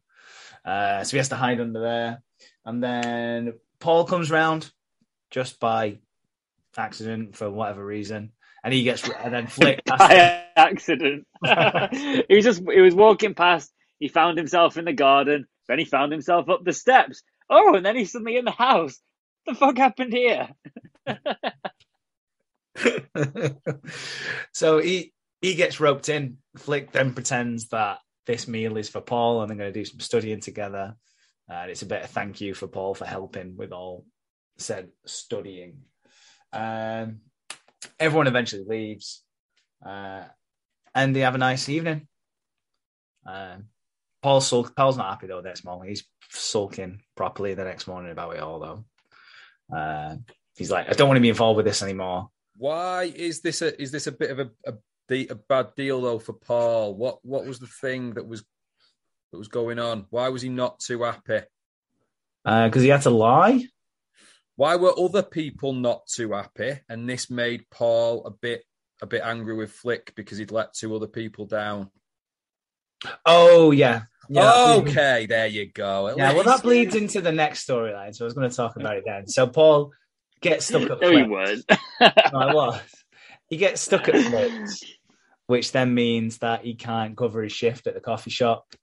Uh, so he has to hide under there, and then Paul comes round just by accident for whatever reason, and he gets and then Flick. By accident. he was just he was walking past, he found himself in the garden, then he found himself up the steps. Oh, and then he's suddenly in the house. The fuck happened here? so he he gets roped in. Flick then pretends that this meal is for Paul, and they're going to do some studying together. And it's a bit of thank you for Paul for helping with all said studying. Um, everyone eventually leaves, uh, and they have a nice evening. Um, Paul's Paul's not happy though. Next morning, he's sulking properly the next morning about it all though. Uh, he's like, I don't want to be involved with this anymore. Why is this a is this a bit of a, a, a bad deal though for Paul? What what was the thing that was that was going on? Why was he not too happy? because Uh, he had to lie. Why were other people not too happy? And this made Paul a bit a bit angry with Flick because he'd let two other people down. Oh yeah, yeah. okay, there you go. Yeah, well, that bleeds into the next storyline, so I was going to talk about it then. So Paul gets stuck at No, he. No, I was. He gets stuck at Flick's, which then means that he can't cover his shift at the coffee shop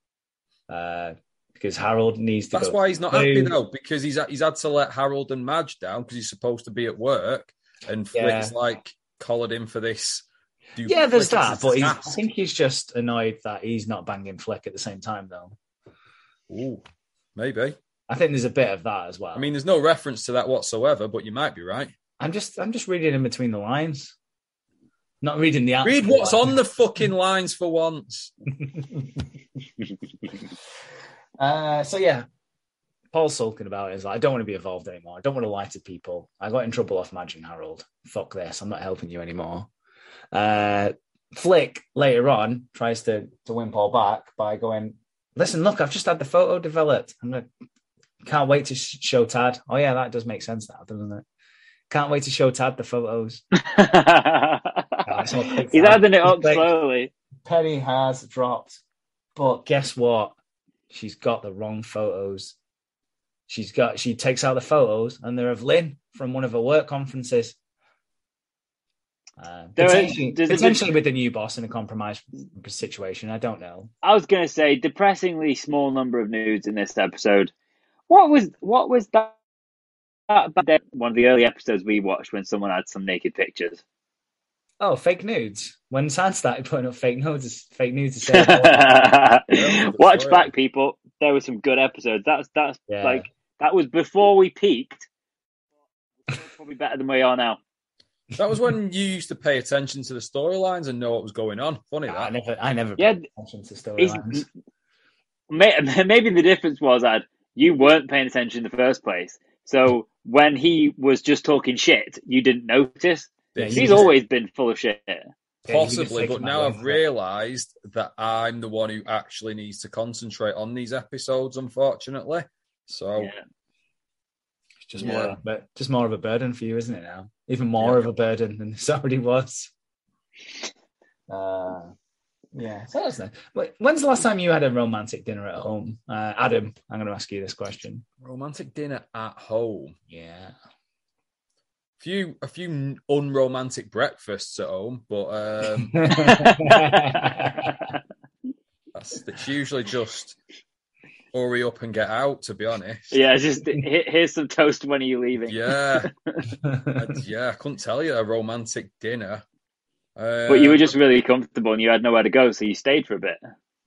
uh, because Harold needs to. That's why he's not happy though, because he's he's had to let Harold and Madge down because he's supposed to be at work, and Yeah. like collared him for this. Yeah, there's that, but he's, I think he's just annoyed that he's not banging Flick at the same time, though. Ooh, maybe. I think there's a bit of that as well. I mean, there's no reference to that whatsoever, but you might be right. I'm just, I'm just reading in between the lines, not reading the. Read what's on the fucking lines for once. Uh, so yeah, Paul's sulking about it. He's like, I don't want to be involved anymore. I don't want to lie to people. I got in trouble off and Harold. Fuck this. I'm not helping you anymore. Uh, Flick later on tries to to win Paul back by going, listen, look, I've just had the photo developed. I'm gonna can't wait to sh- show Tad. Oh yeah, that does make sense now, doesn't it? Can't wait to show Tad the photos. it's He's adding it up Like- slowly. Penny has dropped, but guess what? She's got the wrong photos. She's got she takes out the photos, and they're of Lynn from one of her work conferences. Uh, is- potentially, there's a potentially with the new boss in a compromised situation. I don't know. I was going to say depressingly small number of nudes in this episode. What was what was that? that? One of the early episodes we watched when someone had some naked pictures. Oh, fake nudes. When San started putting up fake nudes, fake nudes to say, Watch Spoiler. back, people. There were some good episodes. That's that's Yeah. like that was before we peaked. Probably better than we are now. That was when you used to pay attention to the storylines and know what was going on. Funny I that. never, I never Yeah, paid attention to storylines. maybe the difference was that you weren't paying attention in the first place. So when he was just talking shit, you didn't notice. Yeah, He's just- always been full of shit. Yeah, you can just Possibly, take but now I've realised that I'm the one who actually needs to concentrate on these episodes, unfortunately. So Yeah. It's just Yeah. more, but just more of a burden for you, isn't it? Now, even more Yeah. of a burden than this already was. Uh, yeah, so that's nice. When's the last time you had a romantic dinner at home, uh, Adam? I'm going to ask you this question. romantic dinner at home. Yeah, few a few unromantic breakfasts at home, but um, that's it's usually just hurry up and get out. To be honest, yeah, just here's some toast. When are you leaving? Yeah, yeah. I couldn't tell you a romantic dinner. Uh, but you were just really comfortable and you had nowhere to go, so you stayed for a bit.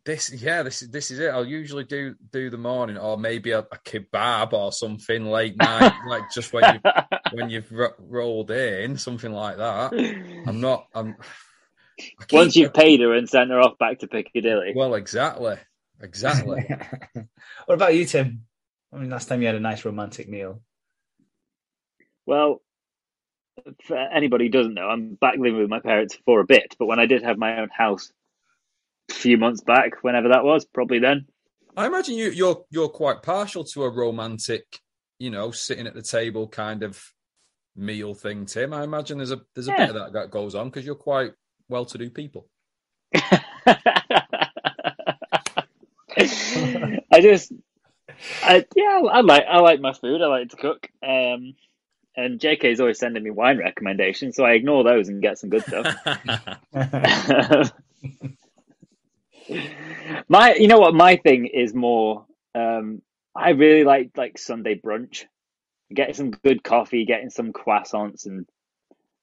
This, yeah, this is this is it. I'll usually do do the morning, or maybe a, a kebab or something late night, like just when you when you've ro- rolled in, something like that. I'm not. I'm. Once you've paid her and sent her off back to Piccadilly. Well, exactly, exactly. what about you, Tim? I mean, last time you had a nice romantic meal. Well, for anybody who doesn't know, I'm back living with my parents for a bit. But when I did have my own house a few months back, whenever that was, probably then. I imagine you, you're you're quite partial to a romantic, you know, sitting at the table kind of meal thing, Tim. I imagine there's a there's a yeah. bit of that that goes on because you're quite well-to-do people. I just, I, yeah, I like I like my food. I like to cook. Um, and JK is always sending me wine recommendations, so I ignore those and get some good stuff. my, you know what, my thing is more. Um, I really like like Sunday brunch, getting some good coffee, getting some croissants and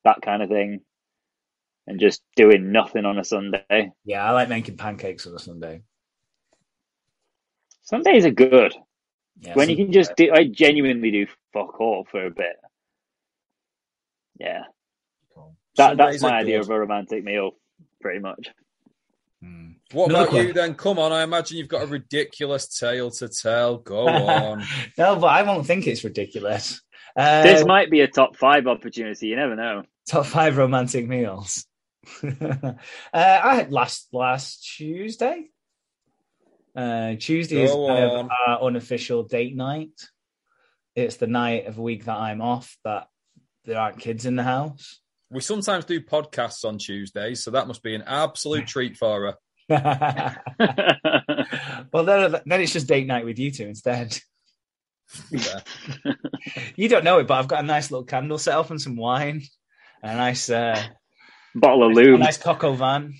that kind of thing, and just doing nothing on a Sunday. Yeah, I like making pancakes on a Sunday. Sundays are good. Yeah, when you can just do, I genuinely do fuck all for a bit. Yeah. Cool. That that's my idea good. of a romantic meal, pretty much. Hmm. What Another about you then? Come on, I imagine you've got a ridiculous tale to tell. Go on. no, but I won't think it's ridiculous. Uh, this might be a top five opportunity. You never know. Top five romantic meals. uh, I had last last Tuesday. Uh, Tuesday Go is kind of our unofficial date night. It's the night of a week that I'm off that there aren't kids in the house. We sometimes do podcasts on Tuesdays, so that must be an absolute treat for her. well, then, then it's just date night with you two instead. Yeah. you don't know it, but I've got a nice little candle set up and some wine, and a nice uh, bottle of lube, a nice Coq van.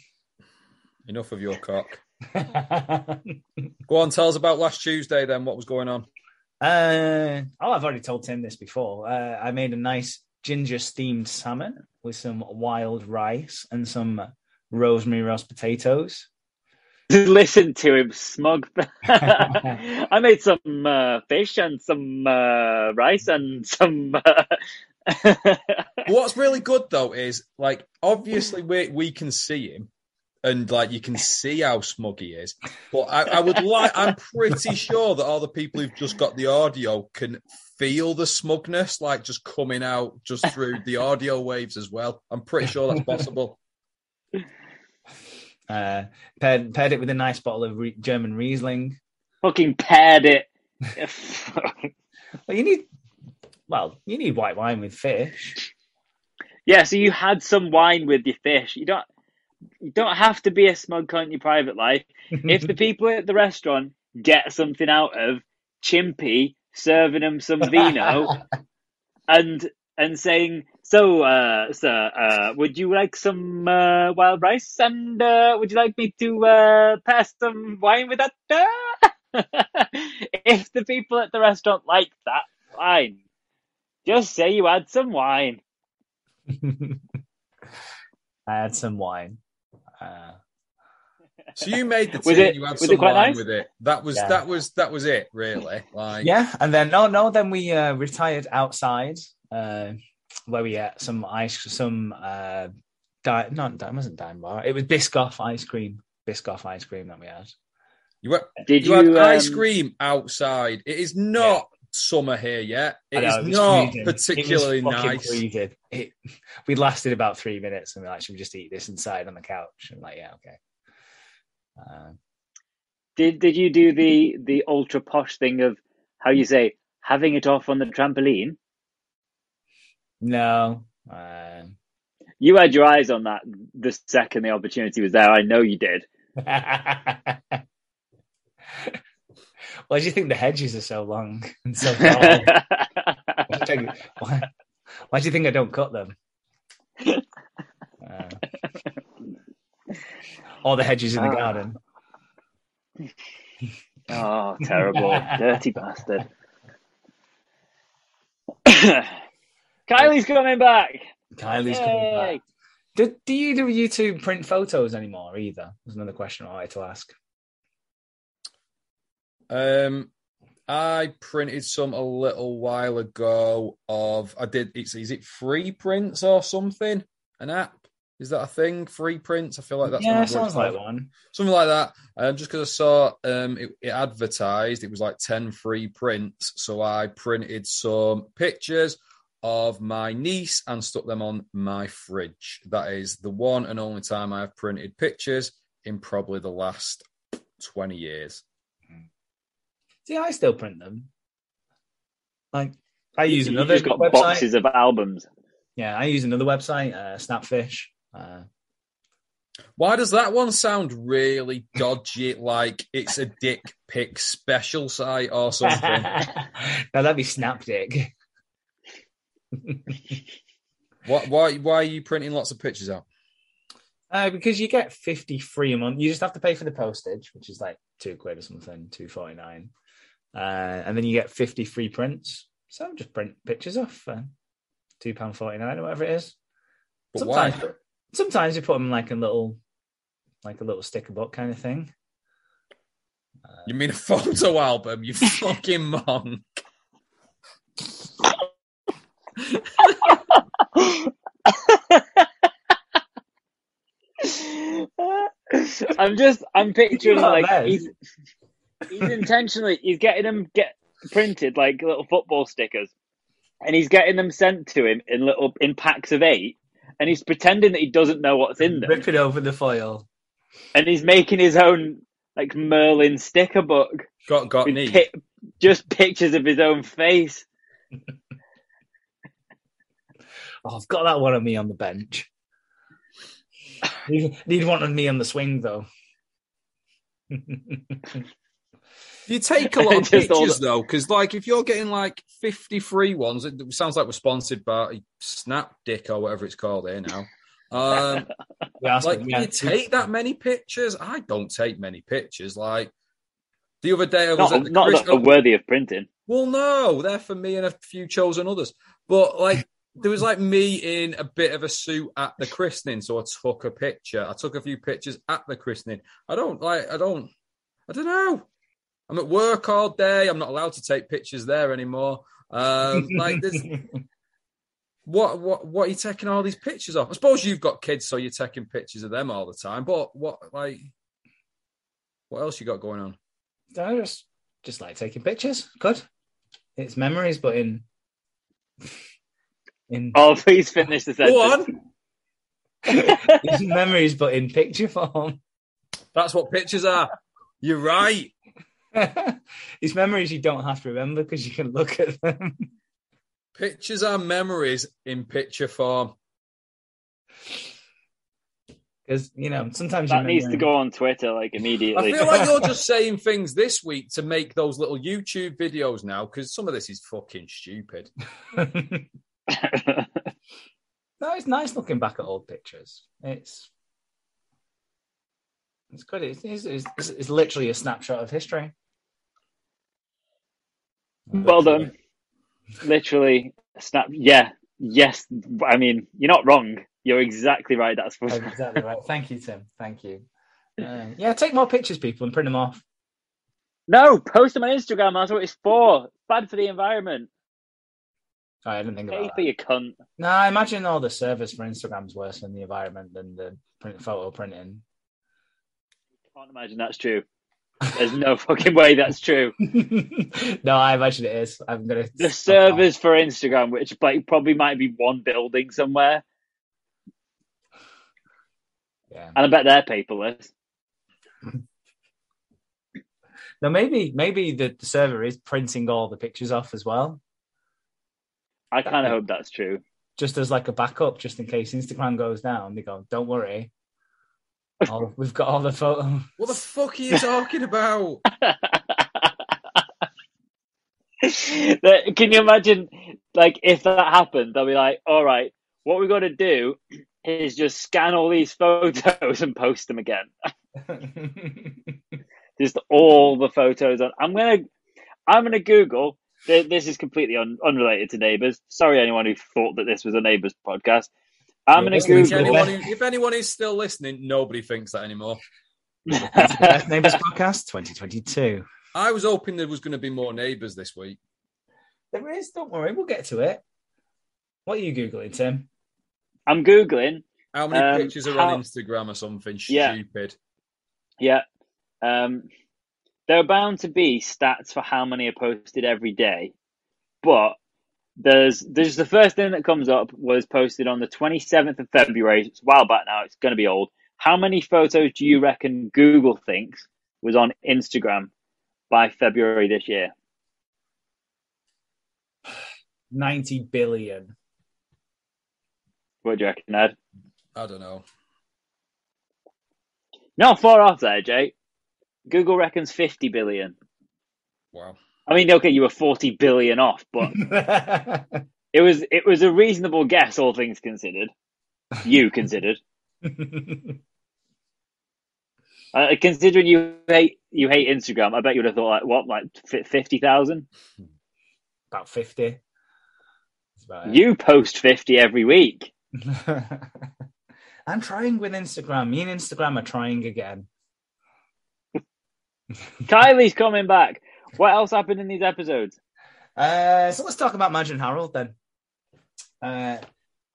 Enough of your cock. Go on, tell us about last Tuesday. Then, what was going on? Uh, oh, I've already told Tim this before. Uh, I made a nice ginger steamed salmon with some wild rice and some rosemary roast potatoes. Listen to him smug. I made some uh, fish and some uh, rice and some. Uh... What's really good though is like obviously we we can see him and like you can see how smug he is. But I, I would like, I'm pretty sure that all the people who've just got the audio can feel the smugness, like just coming out just through the audio waves as well. I'm pretty sure that's possible. Uh, paired, paired it with a nice bottle of re- German Riesling. Fucking paired it. well, you need, well, you need white wine with fish. Yeah, so you had some wine with your fish. You don't you don't have to be a smug cunt in your private life. if the people at the restaurant get something out of Chimpy serving them some vino and and saying, "So, uh, sir, uh, would you like some uh, wild rice? And uh, would you like me to uh, pass some wine with that?" if the people at the restaurant like that, fine. Just say you had some wine. I had some wine. Uh, so you made the tea. It, you had some wine nice? with it. That was yeah. that was that was it, really. Like yeah, and then no, no. Then we uh, retired outside, uh, where we had some ice, some uh, di- not that wasn't dime bar. It was Biscoff ice cream. Biscoff ice cream that we had. You were, Did you, you had um, ice cream outside. It is not summer here yet. It know, is not freezing. particularly it nice. It, we lasted about three minutes and we're like, should we just eat this inside on the couch? And like, yeah, okay. Uh, did did you do the the ultra posh thing of how you say having it off on the trampoline? No. Uh... You had your eyes on that the second the opportunity was there. I know you did. Why do you think the hedges are so long and so tall? why, why, do you think I don't cut them? Uh, or the hedges in the garden. Oh, terrible. Dirty bastard. Kylie's coming back. Kylie's coming back. Do, do you do YouTube print photos anymore either? There's another question I wanted to ask. Um, I printed some a little while ago of I did it's is it free prints or something? An app? Is that a thing? Free prints? I feel like that's yeah, sounds like one. Something like that. Um, just because I saw um, it, it advertised, it was like ten free prints, so I printed some pictures of my niece and stuck them on my fridge. That is the one and only time I have printed pictures in probably the last twenty years. See, I still print them. Like I use You've another just got website. boxes of albums. Yeah, I use another website, uh, Snapfish. Uh, Why does that one sound really dodgy? like it's a dick pic special site or something? now that'd be Snapdick. what? Why? Why are you printing lots of pictures out? Uh, because you get 53 a month. You just have to pay for the postage, which is like two quid or something, two forty nine, uh, and then you get 50 free prints. So just print pictures off for two pound forty nine or whatever it is. But sometimes, why? sometimes you put them like a little, like a little sticker book kind of thing. You mean a photo album? You fucking monk. I'm just, I'm picturing like he's, he's intentionally, he's getting them get printed like little football stickers, and he's getting them sent to him in little in packs of eight, and he's pretending that he doesn't know what's in them, Rip it over the foil. and he's making his own like Merlin sticker book Got got with need. pi- just pictures of his own face. Oh, I've got that one of me on the bench. Need, need one of me on the swing though. You take a lot of pictures the- though, because like if you're getting like 53 ones, it sounds like we're sponsored by Snapdick or whatever it's called here now. Um, like you take that many pictures? I don't take many pictures. Like the other day, I was Not, at the not Chris- that worthy of printing. Well, no, they're for me and a few chosen others. But like, there was like me in a bit of a suit at the christening, so I took a picture. I took a few pictures at the christening. I don't like. I don't. I don't know. I'm at work all day. I'm not allowed to take pictures there anymore. Um, like, there's what what what are you taking all these pictures of? I suppose you've got kids, so you're taking pictures of them all the time. But what like, what else you got going on? I just just like taking pictures. Good. It's memories, but in in Oh, please finish the sentence. Go on. it's memories, but in picture form. That's what pictures are. You're right. it's memories you don't have to remember because you can look at them. Pictures are memories in picture form. Because you know sometimes That you needs to go on Twitter like immediately. I feel like you're just saying things this week to make those little YouTube videos now because some of this is fucking stupid. no, it's nice looking back at old pictures. It's it's good. It's, it's, it's, it's literally a snapshot of history. Well done. Literally, snap. Yeah, yes. I mean, you're not wrong. You're exactly right. That's for Exactly right. Thank you, Tim. Thank you. Uh, yeah, take more pictures, people, and print them off. no. Post them on Instagram. That's what it's for. It's bad for the environment. I didn't think about that. your cunt. No, I imagine all the service for Instagram's worse than the environment than the print photo printing. Can't imagine that's true. There's no fucking way that's true. no, I imagine it is. I'm gonna The servers for Instagram, which like probably might be one building somewhere, Yeah. and I bet they're paperless. now maybe maybe the, the server is printing all the pictures off as well, I kind of hope that's true. just as like a backup, just in case Instagram goes down. They go, "Don't worry, all, we've got all the photos." What the fuck are you talking about? Can you imagine, like, if that happened, they'll be like, all right, what we've got to do is just scan all these photos and post them again. Just all the photos on. I'm gonna, I'm gonna Google. This is completely un, unrelated to neighbours. Sorry, anyone who thought that this was a neighbours podcast. I'm going to Google. If anyone, if anyone is still listening, nobody thinks that anymore. Neighbours podcast 2022. I was hoping there was going to be more neighbours this week. There is. Don't worry, we'll get to it. What are you googling, Tim? I'm googling. How many um, pictures are how... on Instagram or something stupid? Yeah. yeah. Um, there are bound to be stats for how many are posted every day, but there's there's the first thing that comes up was posted on the 27th of February. It's a while back now. It's going to be old. How many photos do you reckon Google thinks was on Instagram by February this year? 90 billion. What do you reckon, Ed? I don't know. Not far off there, Jake. Google reckons 50 billion. Wow. I mean, okay, you were 40 billion off, but it was it was a reasonable guess, all things considered. You considered. uh, considering you hate you hate Instagram, I bet you would have thought like what, like fifty thousand? About fifty. You post fifty every week. I'm trying with Instagram. Me and Instagram are trying again. Kylie's coming back. What else happened in these episodes? Uh, so let's talk about Madge and Harold then. Uh,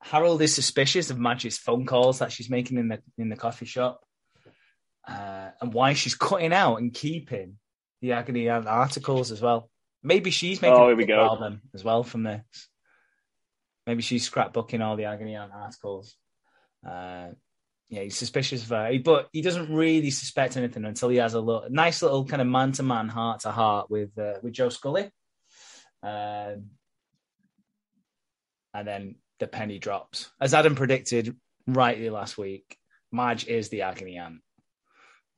Harold is suspicious of Madge's phone calls that she's making in the in the coffee shop, uh, and why she's cutting out and keeping the agony aunt articles as well. Maybe she's making oh, here we go. album as well from this. Maybe she's scrapbooking all the agony aunt articles. Uh, yeah, he's suspicious of her, but he doesn't really suspect anything until he has a little, nice little kind of man to man, heart to heart with uh, with Joe Scully, um, and then the penny drops, as Adam predicted rightly last week. Madge is the agony aunt.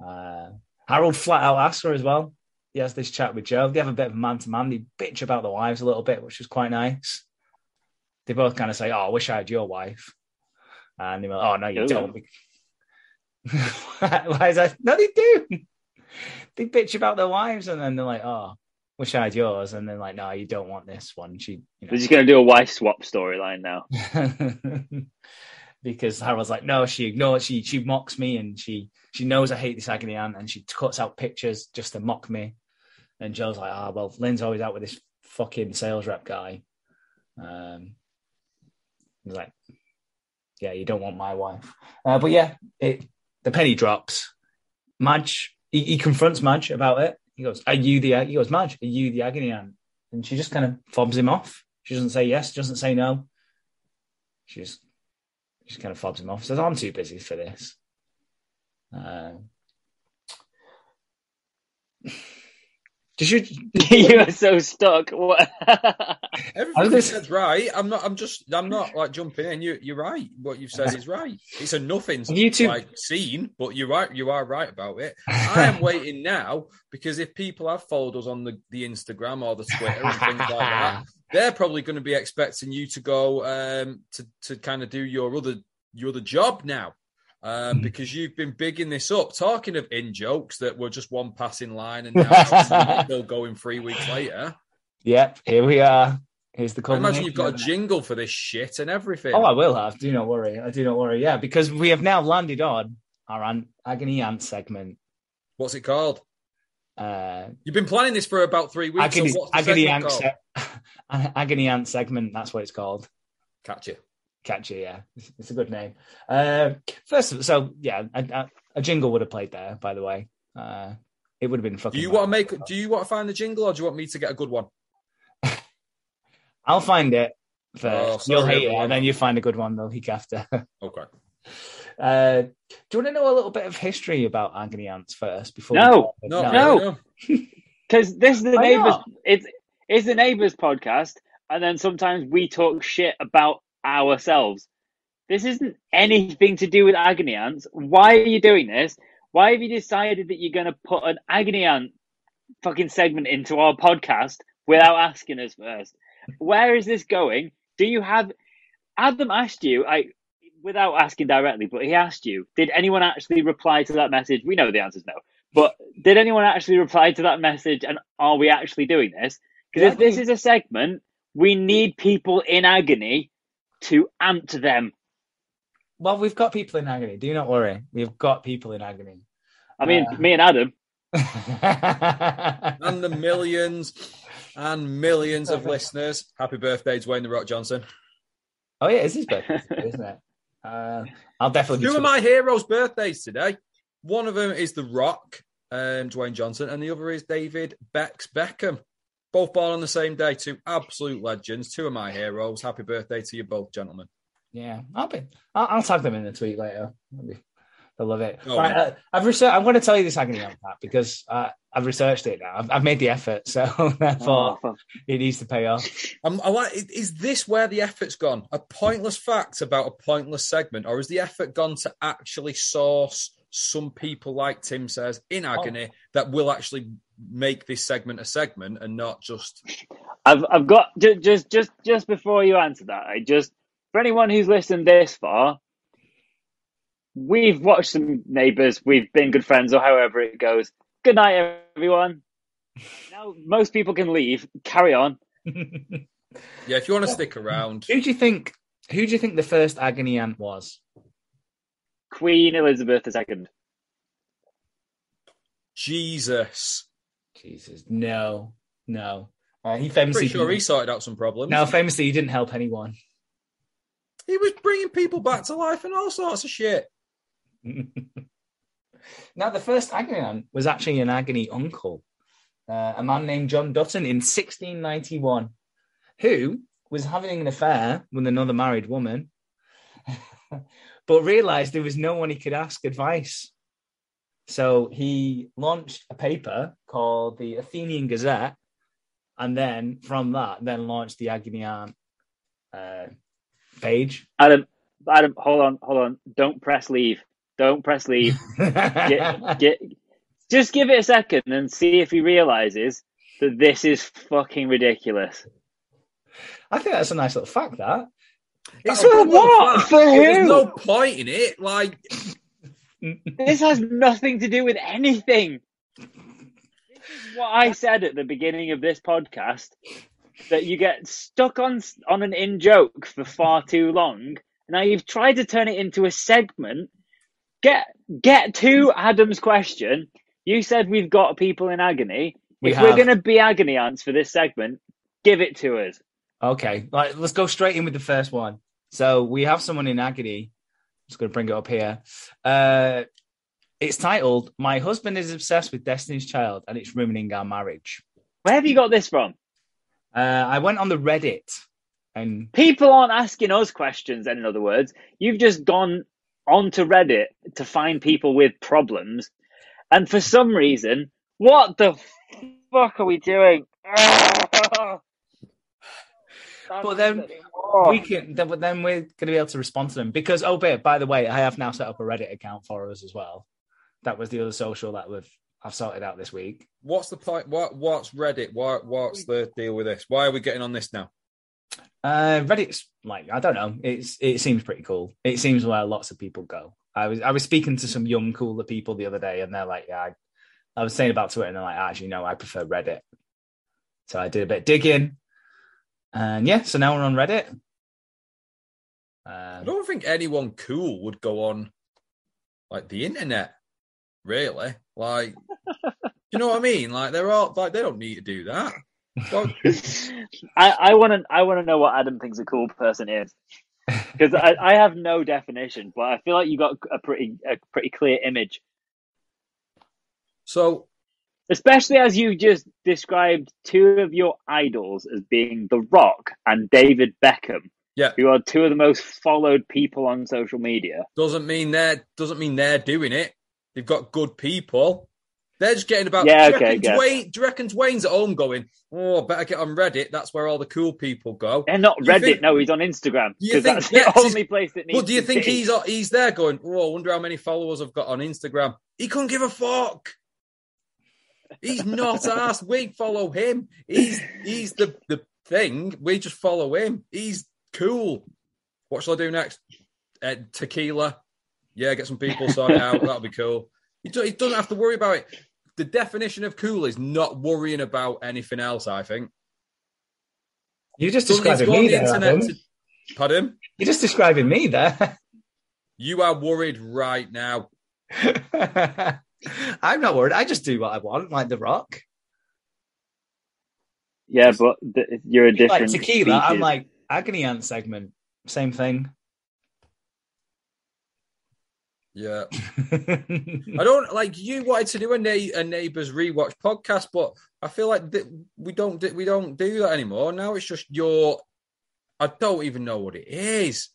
Uh, Harold flat out asks her as well. He has this chat with Joe. They have a bit of man to man. They bitch about the wives a little bit, which was quite nice. They both kind of say, "Oh, I wish I had your wife." And they were, like, oh, no, you Ooh. don't. Why is that? No, they do. They bitch about their wives and then they're like, oh, wish I had yours. And then like, no, you don't want this one. She, you know. We're just going to do a wife swap storyline now. because Harold's like, no, she ignores, she, she mocks me and she, she knows I hate this agony aunt and she cuts out pictures just to mock me. And Joe's like, ah, oh, well, Lynn's always out with this fucking sales rep guy. Um, he's like, yeah, you don't want my wife. Uh, but yeah, it, the penny drops. Madge, he, he, confronts Madge about it. He goes, "Are you the?" He goes, "Madge, are you the agony aunt?" And she just kind of fobs him off. She doesn't say yes, doesn't say no. She just, just kind of fobs him off. Says, "I'm too busy for this." Uh, Did you? you are so stuck. What? Everything you said's right. I'm not. I'm just. I'm not like jumping in. You, you're right. What you've said is right. It's a nothing YouTube... like scene, but you're right. You are right about it. I am waiting now because if people have followed us on the, the Instagram or the Twitter and things like that, they're probably going to be expecting you to go um, to to kind of do your other your other job now um, mm. because you've been bigging this up. Talking of in jokes that were just one passing line and now still going three weeks later. Yep, here we are. Here's the. I imagine you've got a jingle for this shit and everything. Oh, I will have. Do not worry. I do not worry. Yeah, because we have now landed on our an- agony ant segment. What's it called? Uh, You've been planning this for about three weeks. Agony, so agony aunt, se- agony aunt segment. That's what it's called. Catch you catchy. Yeah, it's, it's a good name. Uh, first, so yeah, a, a, jingle would have played there. By the way, uh, it would have been fucking. Do you want to make? Do you want to find the jingle, or do you want me to get a good one? I'll find it first. Oh, You'll hate it, and then you find a good one the week after. okay. Uh, do you want to know a little bit of history about agony ants first before? No, no, no, because this is the Why neighbors. Not? It's it's the neighbors podcast, and then sometimes we talk shit about ourselves. This isn't anything to do with agony ants. Why are you doing this? Why have you decided that you're going to put an agony ant fucking segment into our podcast without asking us first? Where is this going? Do you have Adam asked you, I without asking directly, but he asked you, did anyone actually reply to that message? We know the answer is no. But did anyone actually reply to that message? And are we actually doing this? Because Yeah, if this is a segment, we need people in agony to amp them. Well, we've got people in agony. Do not worry. We've got people in agony. I mean, Uh, me and Adam. and the millions and millions of listeners. Happy birthday, Dwayne the Rock Johnson. oh yeah, it's his birthday, isn't it? Uh, I'll definitely. be Two of my heroes' birthdays today. One of them is The Rock, um, Dwayne Johnson, and the other is David Bex Beckham. Both born on the same day. Two absolute legends. Two of my heroes. Happy birthday to you both, gentlemen. Yeah, I'll be. I'll, I'll tag them in the tweet later. They'll, love it. Oh, right, uh, I've researched. I'm going to tell you this agony on that because uh, I've researched it now. I've, I've made the effort, so therefore Oh, it needs to pay off. I'm, I like. Is this where the effort's gone? A pointless fact about a pointless segment, or has the effort gone to actually source some people, like Tim says, in oh. agony that will actually make this segment a segment and not just I've I've got just just just just before you answer that, I just for anyone who's listened this far, we've watched some neighbours, we've been good friends, or however it goes. Good night, everyone. Now most people can leave. Carry on. yeah. If you want to stick around, Who do you think? Who do you think the first agony aunt was? Queen Elizabeth II. Jesus. Jesus, no, no. Uh, he famously Pretty sure he didn't- sorted out some problems. no, famously he didn't help anyone. He was bringing people back to life and all sorts of shit. now, the first agony aunt was actually an agony uncle, uh, a man named John Dunton in 1691, who was having an affair with another married woman, but realized there was no one he could ask advice. So he launched a paper called the Athenian Gazette, and then from that, then launched the agony aunt uh, page. Adam, Adam, hold on, hold on. Don't press leave. Don't press leave. Get, get, just give it a second and see if he realizes that this is fucking ridiculous. I think that's a nice little fact. That It's For what? fact, For but There's who? no point in it. Like, This has nothing to do with anything. This is what I said at the beginning of this podcast that you get stuck on on an in joke for far too long. Now you've tried to turn it into a segment. Get get to Adam's question. You said we've got people in agony. We if have. we're going to be agony ants for this segment, give it to us. Okay? Like, let's go straight in with the first one. So we have someone in agony. I'm just going to bring it up here. Uh, it's titled "My husband is obsessed with Destiny's Child and it's ruining our marriage." Where have you got this from? Uh, I went on the Reddit and People aren't asking us questions, then, in other words. You've just gone onto Reddit to find people with problems. And for some reason, what the fuck are we doing? But then we can then, but then we're going to be able to respond to them. Because oh by, by the way i have now set up a reddit account for us as well. That was the other social that we've i've sorted out this week. What's the point? What What's Reddit? What What's the deal with this? Why are we getting on this now? uh reddit's like i don't know. It's it seems pretty cool. It seems where lots of people go. I was i was speaking to some young cooler people the other day and they're like yeah i, I was saying about twitter and they're like actually no i prefer reddit. So i did a bit of digging and yeah so now we're on reddit I um, don't think anyone cool would go on like the internet, really. Like, you know what I mean? Like, they're all like they don't need to do that. Well, I, I want to I want to know what Adam thinks a cool person is because I, I have no definition, but I feel like you got a pretty a pretty clear image, so especially as you just described two of your idols as being The Rock and David Beckham, yeah, who are two of the most followed people on social media. doesn't mean they're doesn't mean they're doing it. They've got good people. They're just getting about. Yeah, do, you okay. Dwayne, do you reckon Dwayne's at home going, "Oh, better get on Reddit. That's where all the cool people go." They're not Reddit, think- no, he's on Instagram because that's Dex the only place that needs. Well, do you think be. he's he's there going? Oh, I wonder how many followers I've got on Instagram. He couldn't give a fuck. He's not us. We follow him. He's he's the the thing. We just follow him. He's cool. What shall I do next? Uh, tequila. Yeah, get some people sorted out. That'll be cool. He, do, he doesn't have to worry about it. The definition of cool is not worrying about anything else. I think. You just describing me there, Adam. To, pardon? You're just describing me there. You are worried right now. I'm not worried. I just do what I want, like The Rock. Yeah, but th- you're a different like tequila. Species. I'm like agony aunt segment. Same thing. Yeah, I don't like you wanted to do a, na- a neighbors rewatch podcast, but I feel like th- we don't we don't do that anymore. Now it's just your I don't even know what it is.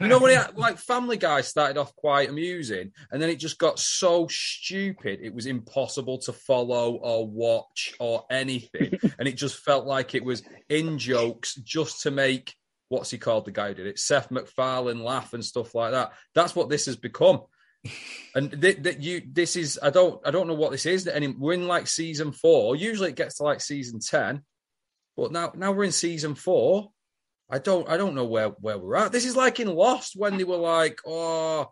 You know, when it, like Family Guy started off quite amusing, and then it just got so stupid, it was impossible to follow or watch or anything, and it just felt like it was in jokes just to make what's he called the guy who did it, Seth MacFarlane laugh and stuff like that. That's what this has become. And that th- you, this is I don't I don't know what this is. And we're in like season four. Usually it gets to like season ten, but now now we're in season four I don't I don't know where where we're at. This is like in Lost when they were like, oh,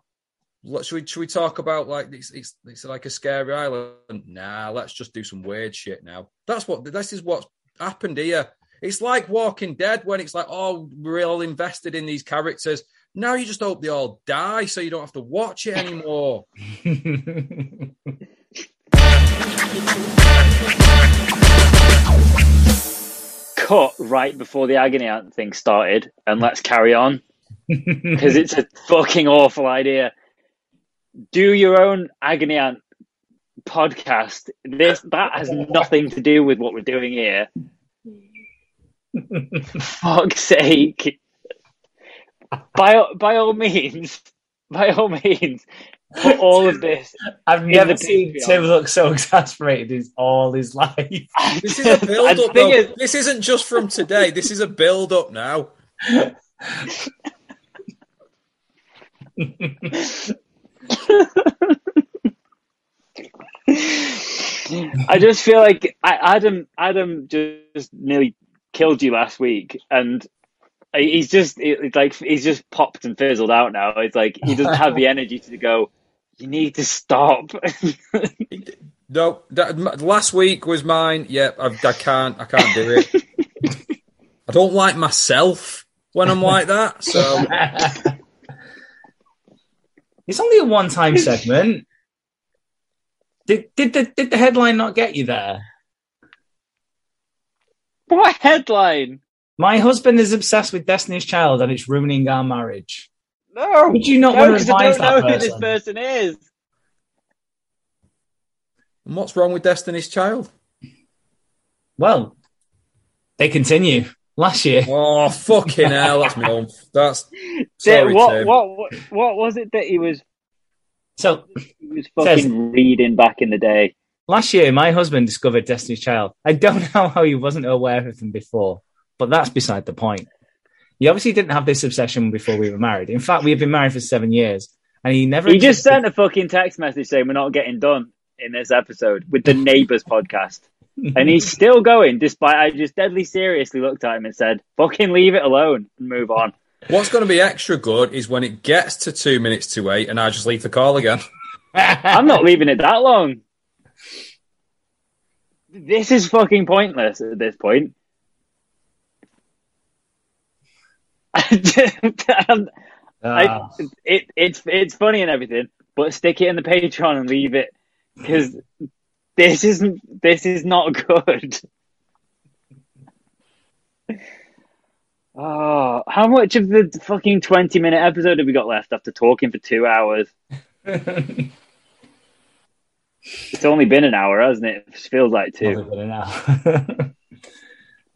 should we should we talk about like it's it's, it's like a scary island? Nah, let's just do some weird shit now. That's what this is what's happened here. It's like Walking Dead when it's like, oh, we're all invested in these characters. Now you just hope they all die so you don't have to watch it anymore. cut right before the agony aunt thing started, and let's carry on because it's a fucking awful idea. Do your own agony aunt podcast. This that has nothing to do with what we're doing here. Fuck's sake! By by all means, by all means, put all of this. I've never seen Tim look so exasperated in all his life. This is a build up. Is... This isn't just from today. This is a build up now. I just feel like I, Adam Adam just nearly killed you last week, and he's just like he's just popped and fizzled out now. It's like he doesn't have the energy to go. You need to stop. no, that, last week was mine. Yep, yeah, I, I can't. I can't do it. I don't like myself when I'm like that. So it's only a one-time segment. Did did the did the headline not get you there? What headline? My husband is obsessed with Destiny's Child and it's ruining our marriage. No. Would you not no, want to advise I don't know who this person is. And what's wrong with Destiny's Child? Well, they continue. Last year. Oh fucking hell! That's my own. That's sorry, what, Tim. what what what was it that he was? So he was fucking says, reading back in the day. Last year, my husband discovered Destiny's Child. I don't know how he wasn't aware of them before, but that's beside the point. He obviously didn't have this obsession before we were married. In fact, we had been married for seven years, and he never. He just sent a fucking text message saying we're not getting done in this episode with the Neighbours podcast, and he's still going despite I just deadly seriously looked at him and said, "Fucking leave it alone and move on." What's going to be extra good is when it gets to two minutes to eight, and I just leave the call again. I'm not leaving it that long. This is fucking pointless at this point. Um, I, ah. it, it's it's funny and everything, but stick it in the Patreon and leave it because this isn't this is not good. Oh, how much of the fucking twenty minute episode have we got left after talking for two hours? it's only been an hour, hasn't it? It feels like two. Only been an hour.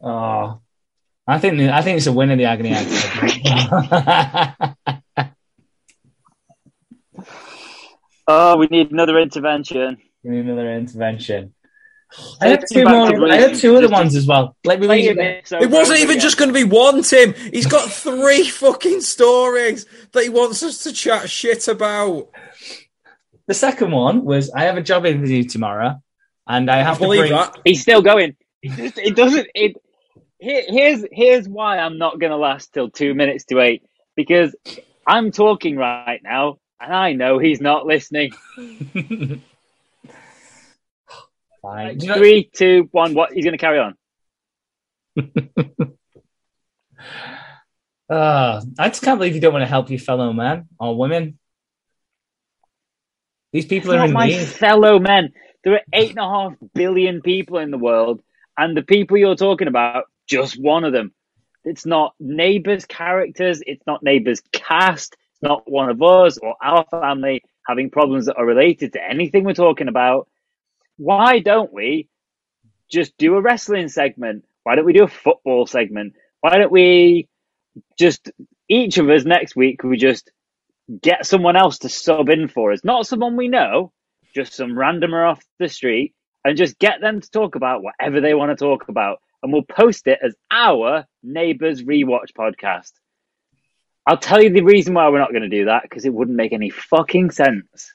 oh, I think I think it's a win of the agony oh, we need another intervention. We need another intervention. I have two more. I have two other ones as well. Let me read it. It wasn't even just going to be one, Tim. He's got three fucking stories that he wants us to chat shit about. The second one was I have a job interview tomorrow, and I have I to believe bring... that. He's still going. It doesn't. It here, here's here's why I'm not going to last till two minutes to eight because I'm talking right now and I know he's not listening. Fine. Three, two, one. What? He's going to carry on. uh, I just can't believe you don't want to help your fellow man or women. These people are in my need. fellow men. There are eight and a half billion people in the world, and the people you're talking about, just one of them. It's not neighbors' characters. It's not neighbors' cast. It's not one of us or our family having problems that are related to anything we're talking about. Why don't we just do a wrestling segment? Why don't we do a football segment? Why don't we just each of us next week we just get someone else to sub in for us, not someone we know, just some randomer off the street, and just get them to talk about whatever they want to talk about, and we'll post it as our neighbors rewatch podcast. I'll tell you the reason why we're not going to do that because it wouldn't make any fucking sense.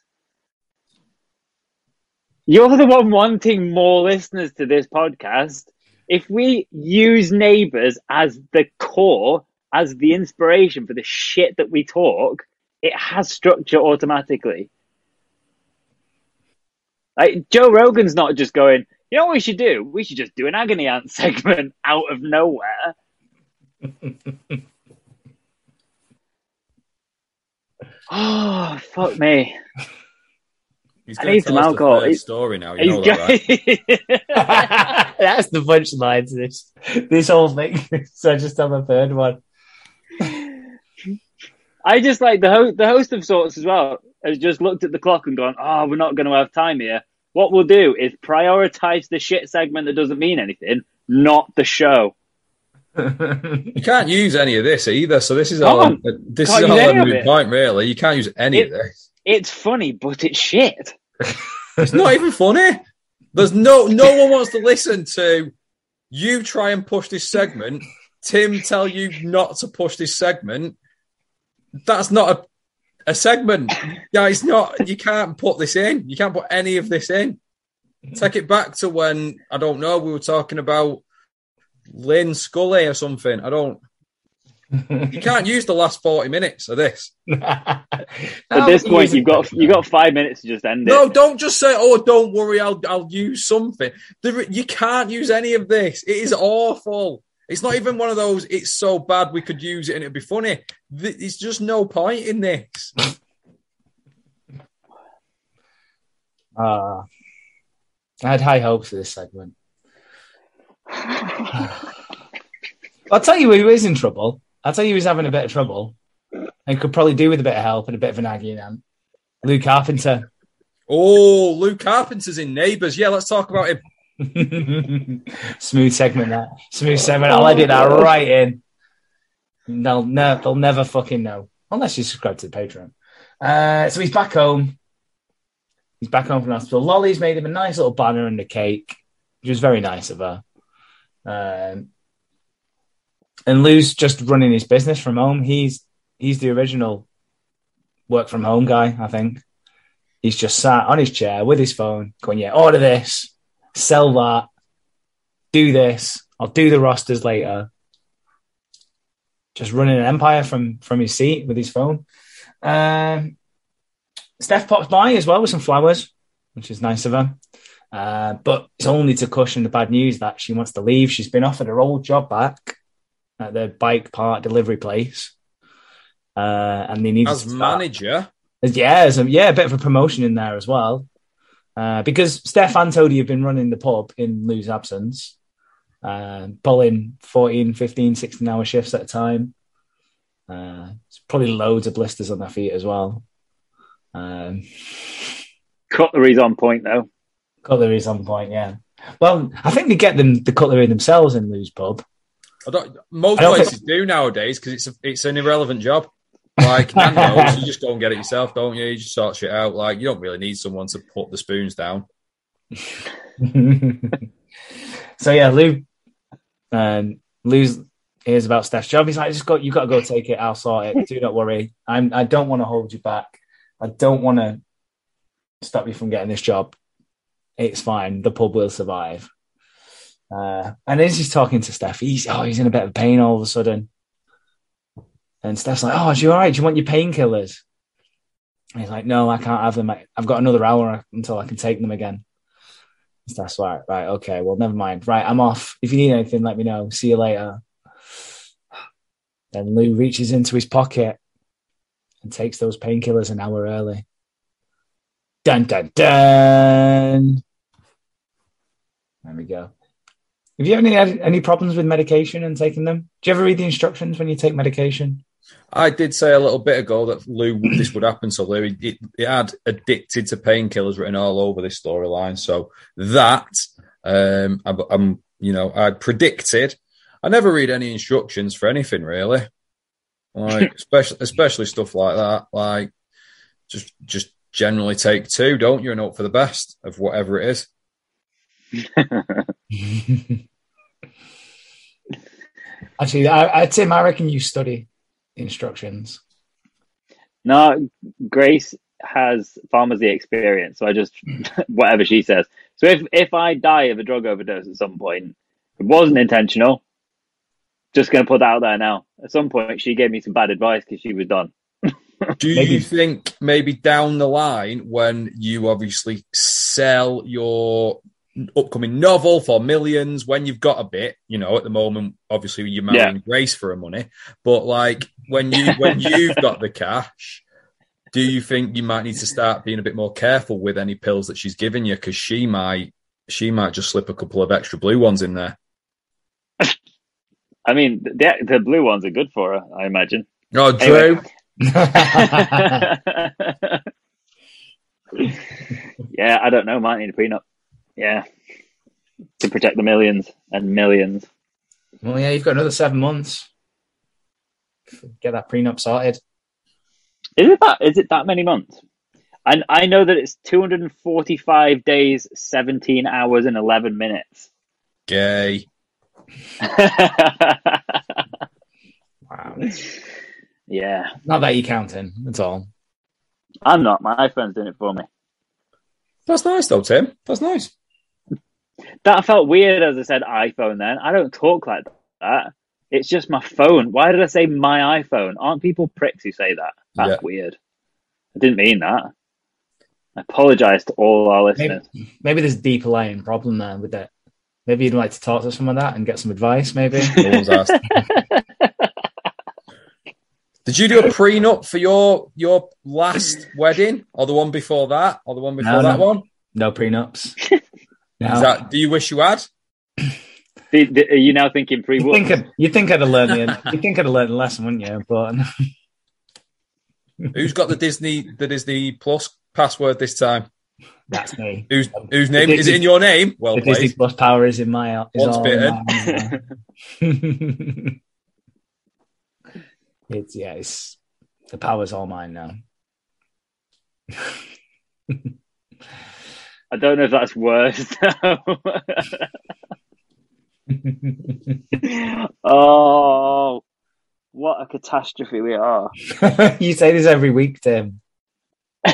You're the one wanting more listeners to this podcast. If we use neighbors as the core, as the inspiration for the shit that we talk, it has structure automatically. Like Joe Rogan's not just going, you know what we should do? We should just do an agony aunt segment out of nowhere. oh fuck me! He's I going need to tell some us the alcohol. third He's- story now. You He's know that, right? That's the punchline to this this whole thing. so I just have a third one. I just like the host, the host of sorts as well has just looked at the clock and gone, "Oh, we're not going to have time here." What we'll do is prioritize the shit segment that doesn't mean anything, not the show. You can't use any of this either. So this is Come all. on. This Can't is all a of moot it. point, really. You can't use any It- of this. It's funny, but it's shit. It's not even funny. There's no no one wants to listen to you try and push this segment. Tim tell you not to push this segment. That's not a, a segment. Yeah, it's not. You can't put this in. You can't put any of this in. Take it back to when I don't know. We were talking about Lynn Scully or something. I don't. You can't use the last forty minutes of this. At this point, you've got you got five minutes to just end it. No, don't just say, "Oh, don't worry, I'll I'll use something." There, you can't use any of this. It is awful. It's not even one of those. It's so bad we could use it and it'd be funny. Th- There's just no point in this. Uh, I had high hopes for this segment. I'll tell you who is in trouble. I'll tell you who's having a bit of trouble and could probably do with a bit of help and a bit of an agony aunt. Lou Carpenter. Oh, Lou Carpenter's in Neighbours. Yeah, let's talk about him. Smooth segment that. Smooth segment. I'll edit that right in. They'll, ne- they'll never fucking know. Unless you subscribe to the Patreon. Uh, so he's back home. He's back home from hospital. Lolly's made him a nice little banner and a cake, which was very nice of her. Um, and Lou's just running his business from home. He's he's the original work from home guy, I think. He's just sat on his chair with his phone, going, "Yeah, order this, sell that, do this. I'll do the rosters later." Just running an empire from from his seat with his phone. Um, Steph pops by as well with some flowers, which is nice of her. Uh, but it's only to cushion the bad news that she wants to leave. She's been offered her old job back at the bike part delivery place, uh, and they need As manager, yeah, yeah, a bit of a promotion in there as well. Uh, because Steph and Toady have been running the pub in Lou's absence, uh, pulling 14, 15, 16 hour shifts at a time. Uh, it's probably loads of blisters on their feet as well. Um, Cutlery's on point though. cutlery's on point, yeah. Well, I think they get them the cutlery themselves in Lou's pub. I don't, most I don't places do nowadays because it's a, it's an irrelevant job. Like you just go and get it yourself, don't you? You just sort shit out. Like you don't really need someone to put the spoons down. so yeah, Lou, um, Lou's hears about Steph's job. He's like, just got you got to go take it. I'll sort it. Do not worry. I'm. I don't want to hold you back. I don't want to stop you from getting this job. It's fine. The pub will survive. Uh, and as he's talking to Steph, he's oh, he's in a bit of pain all of a sudden. And Steph's like, "Oh, are you all right? Do you want your painkillers?" And he's like, "No, I can't have them. I've got another hour until I can take them again." That's right. Right. Okay. Well, never mind. Right. I'm off. If you need anything, let me know. See you later. Then Lou reaches into his pocket and takes those painkillers an hour early. Dun dun dun. There we go. Have you ever had any problems with medication and taking them? Do you ever read the instructions when you take medication? I did say a little bit ago that Lou, this would happen to Lou. He, he had addicted to painkillers written all over this storyline. So that, um, I, I'm, you know, I predicted. I never read any instructions for anything really, like especially especially stuff like that. Like just just generally take two, don't you, and hope for the best of whatever it is. Actually, I, would say I reckon you study instructions. No, Grace has pharmacy experience, so I just whatever she says. So if if I die of a drug overdose at some point, it wasn't intentional. Just going to put that out there now. At some point, she gave me some bad advice because she was done. Do maybe. you think maybe down the line when you obviously sell your upcoming novel for millions when you've got a bit you know at the moment obviously you're marrying yeah. grace for a money but like when you when you've got the cash do you think you might need to start being a bit more careful with any pills that she's giving you because she might she might just slip a couple of extra blue ones in there i mean the, the blue ones are good for her i imagine oh true anyway. yeah i don't know might need a prenup yeah, to protect the millions and millions. Well, yeah, you've got another seven months. Get that prenup sorted. Is it that? Is it that many months? And I know that it's 245 days, 17 hours, and 11 minutes. Gay. wow. Yeah. Not that you're counting. That's all. I'm not. My iPhone's doing it for me. That's nice, though, Tim. That's nice. That felt weird as I said iPhone then. I don't talk like that. It's just my phone. Why did I say my iPhone? Aren't people pricks who say that? That's yeah. weird. I didn't mean that. I apologize to all our listeners. Maybe, maybe there's a deeper lying problem there with that. Maybe you'd like to talk to someone that and get some advice, maybe. Did you do a prenup for your your last wedding, or the one before that, or the one before no, that no. one? No prenups. No. That, do you wish you had? Are you now thinking pre? You think, I'd, you think I'd have learned the you think I'd have learned the lesson, wouldn't you? But who's got the Disney the Disney Plus password this time? That's me. Whose whose name Disney, is it in your name? Well, the played. Disney Plus power is in my. Is Once bitten. it's yeah, it's the power's all mine now. I don't know if that's worse. oh, what a catastrophe we are. you say this every week, Tim.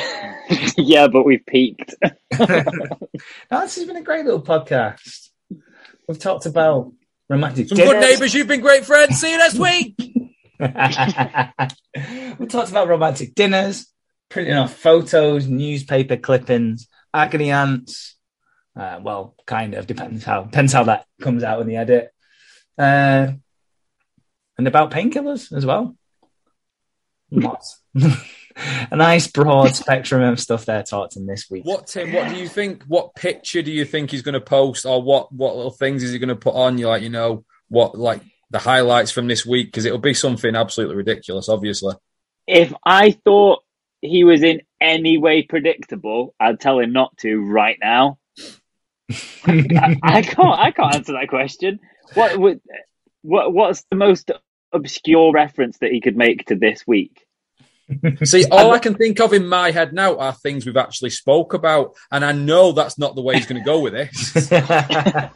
yeah, but we've peaked. no, this has been a great little podcast. We've talked about romantic Some dinners. good neighbours, you've been great friends. See you next week. we talked about romantic dinners, printing off photos, newspaper clippings, agony ants. Uh, well, kind of depends how depends how that comes out in the edit. Uh, and about painkillers as well. Lots. a nice broad spectrum of stuff there talked in this week. What Tim? What do you think? What picture do you think he's going to post, or what what little things is he going to put on? You like, you know, what like the highlights from this week because it'll be something absolutely ridiculous, obviously. If I thought he was in any way predictable, I'd tell him not to right now. I, I, can't. I can't answer that question. What would? What? What's the most obscure reference that he could make to this week? See, all I can think of in my head now are things we've actually spoke about, and I know that's not the way he's going to go with this.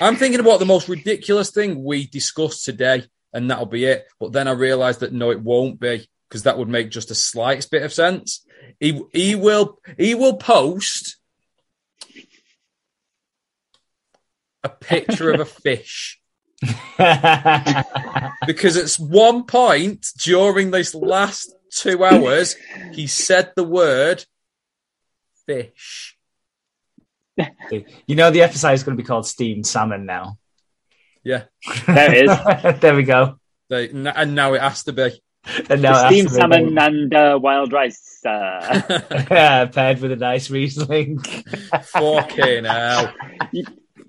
I'm thinking about the most ridiculous thing we discussed today, and that'll be it. But then I realised that no, it won't be because that would make just a slight bit of sense. He he will he will post a picture of a fish. because at one point during this last two hours, he said the word fish. You know, the episode is going to be called Steamed Salmon now. Yeah. There it is. there we go. They, and now it has to be. And now Steamed to be salmon and uh, wild rice. Uh, yeah, paired with a nice Riesling. Fucking hell.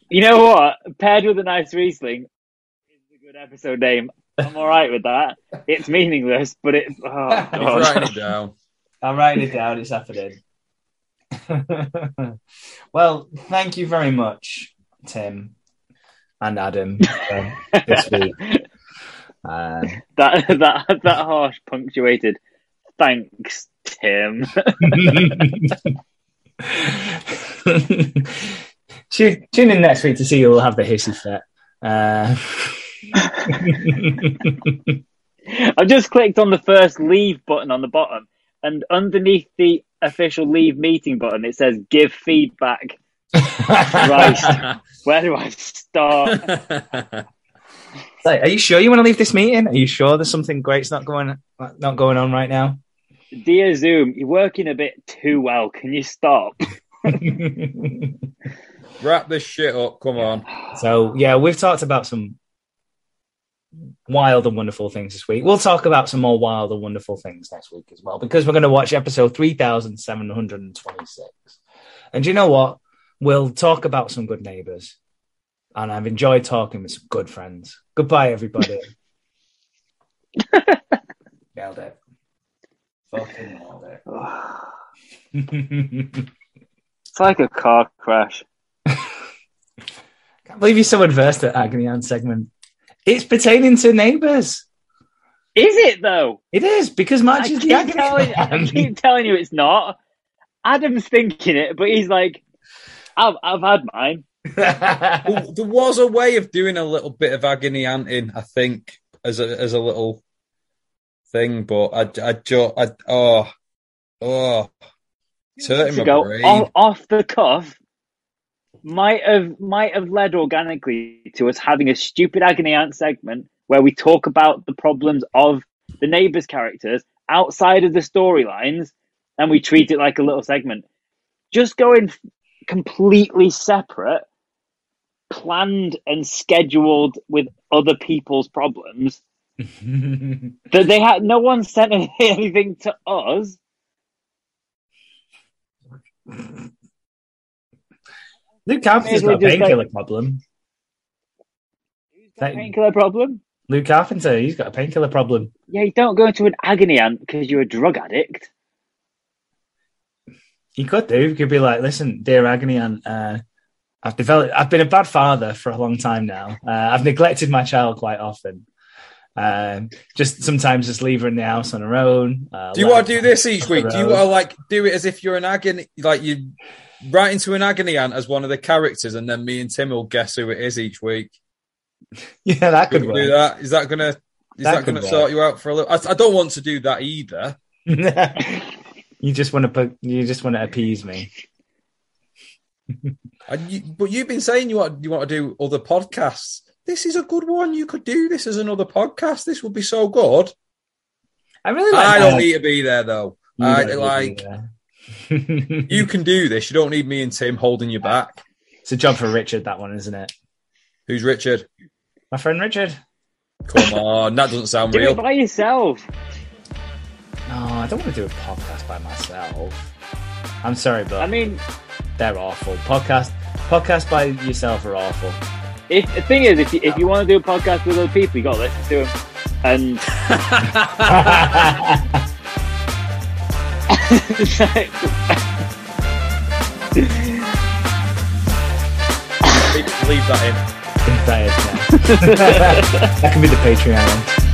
You know what? Paired with a nice Riesling is a good episode name. I'm all right with that. It's meaningless, but it. Oh, He's God. writing it down. I'm writing it down. It's happening. well, thank you very much, Tim and Adam, for this week. Uh, that that that harsh punctuated. Thanks, Tim. Tune, tune in next week to see who will have the hissy fit. Uh, I've just clicked on the first leave button on the bottom, and underneath the official leave meeting button, it says give feedback. Christ, where do I start? Like, are you sure you want to leave this meeting? Are you sure there's something great's not going not going on right now? Dear Zoom, you're working a bit too well. Can you stop? Wrap this shit up. Come on. so yeah, we've talked about some wild and wonderful things this week. We'll talk about some more wild and wonderful things next week as well because we're going to watch episode 3726. And you know what? We'll talk about some good neighbors. And I've enjoyed talking with some good friends. Goodbye, everybody. nailed it. Fucking nailed it. It's like a car crash. Can't believe you're so adverse to Agony Aunt segment. It's pertaining to neighbours. Is it though? It is because I March is the Agony telling, I keep telling you it's not. Adam's thinking it, but he's like, I've, I've had mine. Well, there was a way of doing a little bit of agony anting, I think, as a as a little thing, but I I just I oh oh hurting to go off, off the cuff might have might have led organically to us having a stupid agony aunt segment where we talk about the problems of the neighbors characters outside of the storylines and we treat it like a little segment. Just going completely separate planned and scheduled with other people's problems that they had no one sent anything to us Lou Carpenter's got a just like- painkiller problem. That- painkiller problem Lou Carpenter, he's got a painkiller problem. Yeah, you don't go into an agony aunt because you're a drug addict. He could do. He could be like, listen, dear Agony Aunt, uh, I've developed, I've been a bad father for a long time now. Uh, I've neglected my child quite often. Um, just sometimes just leave her in the house on her own. Uh, do you want to do this each week? Do you want to like do it as if you're an agony, like you write into an agony ant as one of the characters, and then me and Tim will guess who it is each week? Yeah, that Could do that? Is that gonna is That that, gonna work. sort you out for a little? I, I don't want to do that either. you just want to put, you just want to appease me. And you, but you've been saying you want you want to do other podcasts. This is a good one. You could do this as another podcast. This would be so good. I really like I don't that. need to be there though. I don't need to like you can do this. You don't need me and Tim holding you back. It's a job for Richard, that one, isn't it? Who's Richard? My friend Richard. Come on, that doesn't sound Do real. Do it by yourself. No, I don't want to do a podcast by myself. I'm sorry, but I mean, they're awful. Podcast podcast by yourself are awful. If the thing is, if you, if you want to do a podcast with other people, you got to listen to them. And it's like- leave, leave that in. that, is, yeah. that can be the Patreon.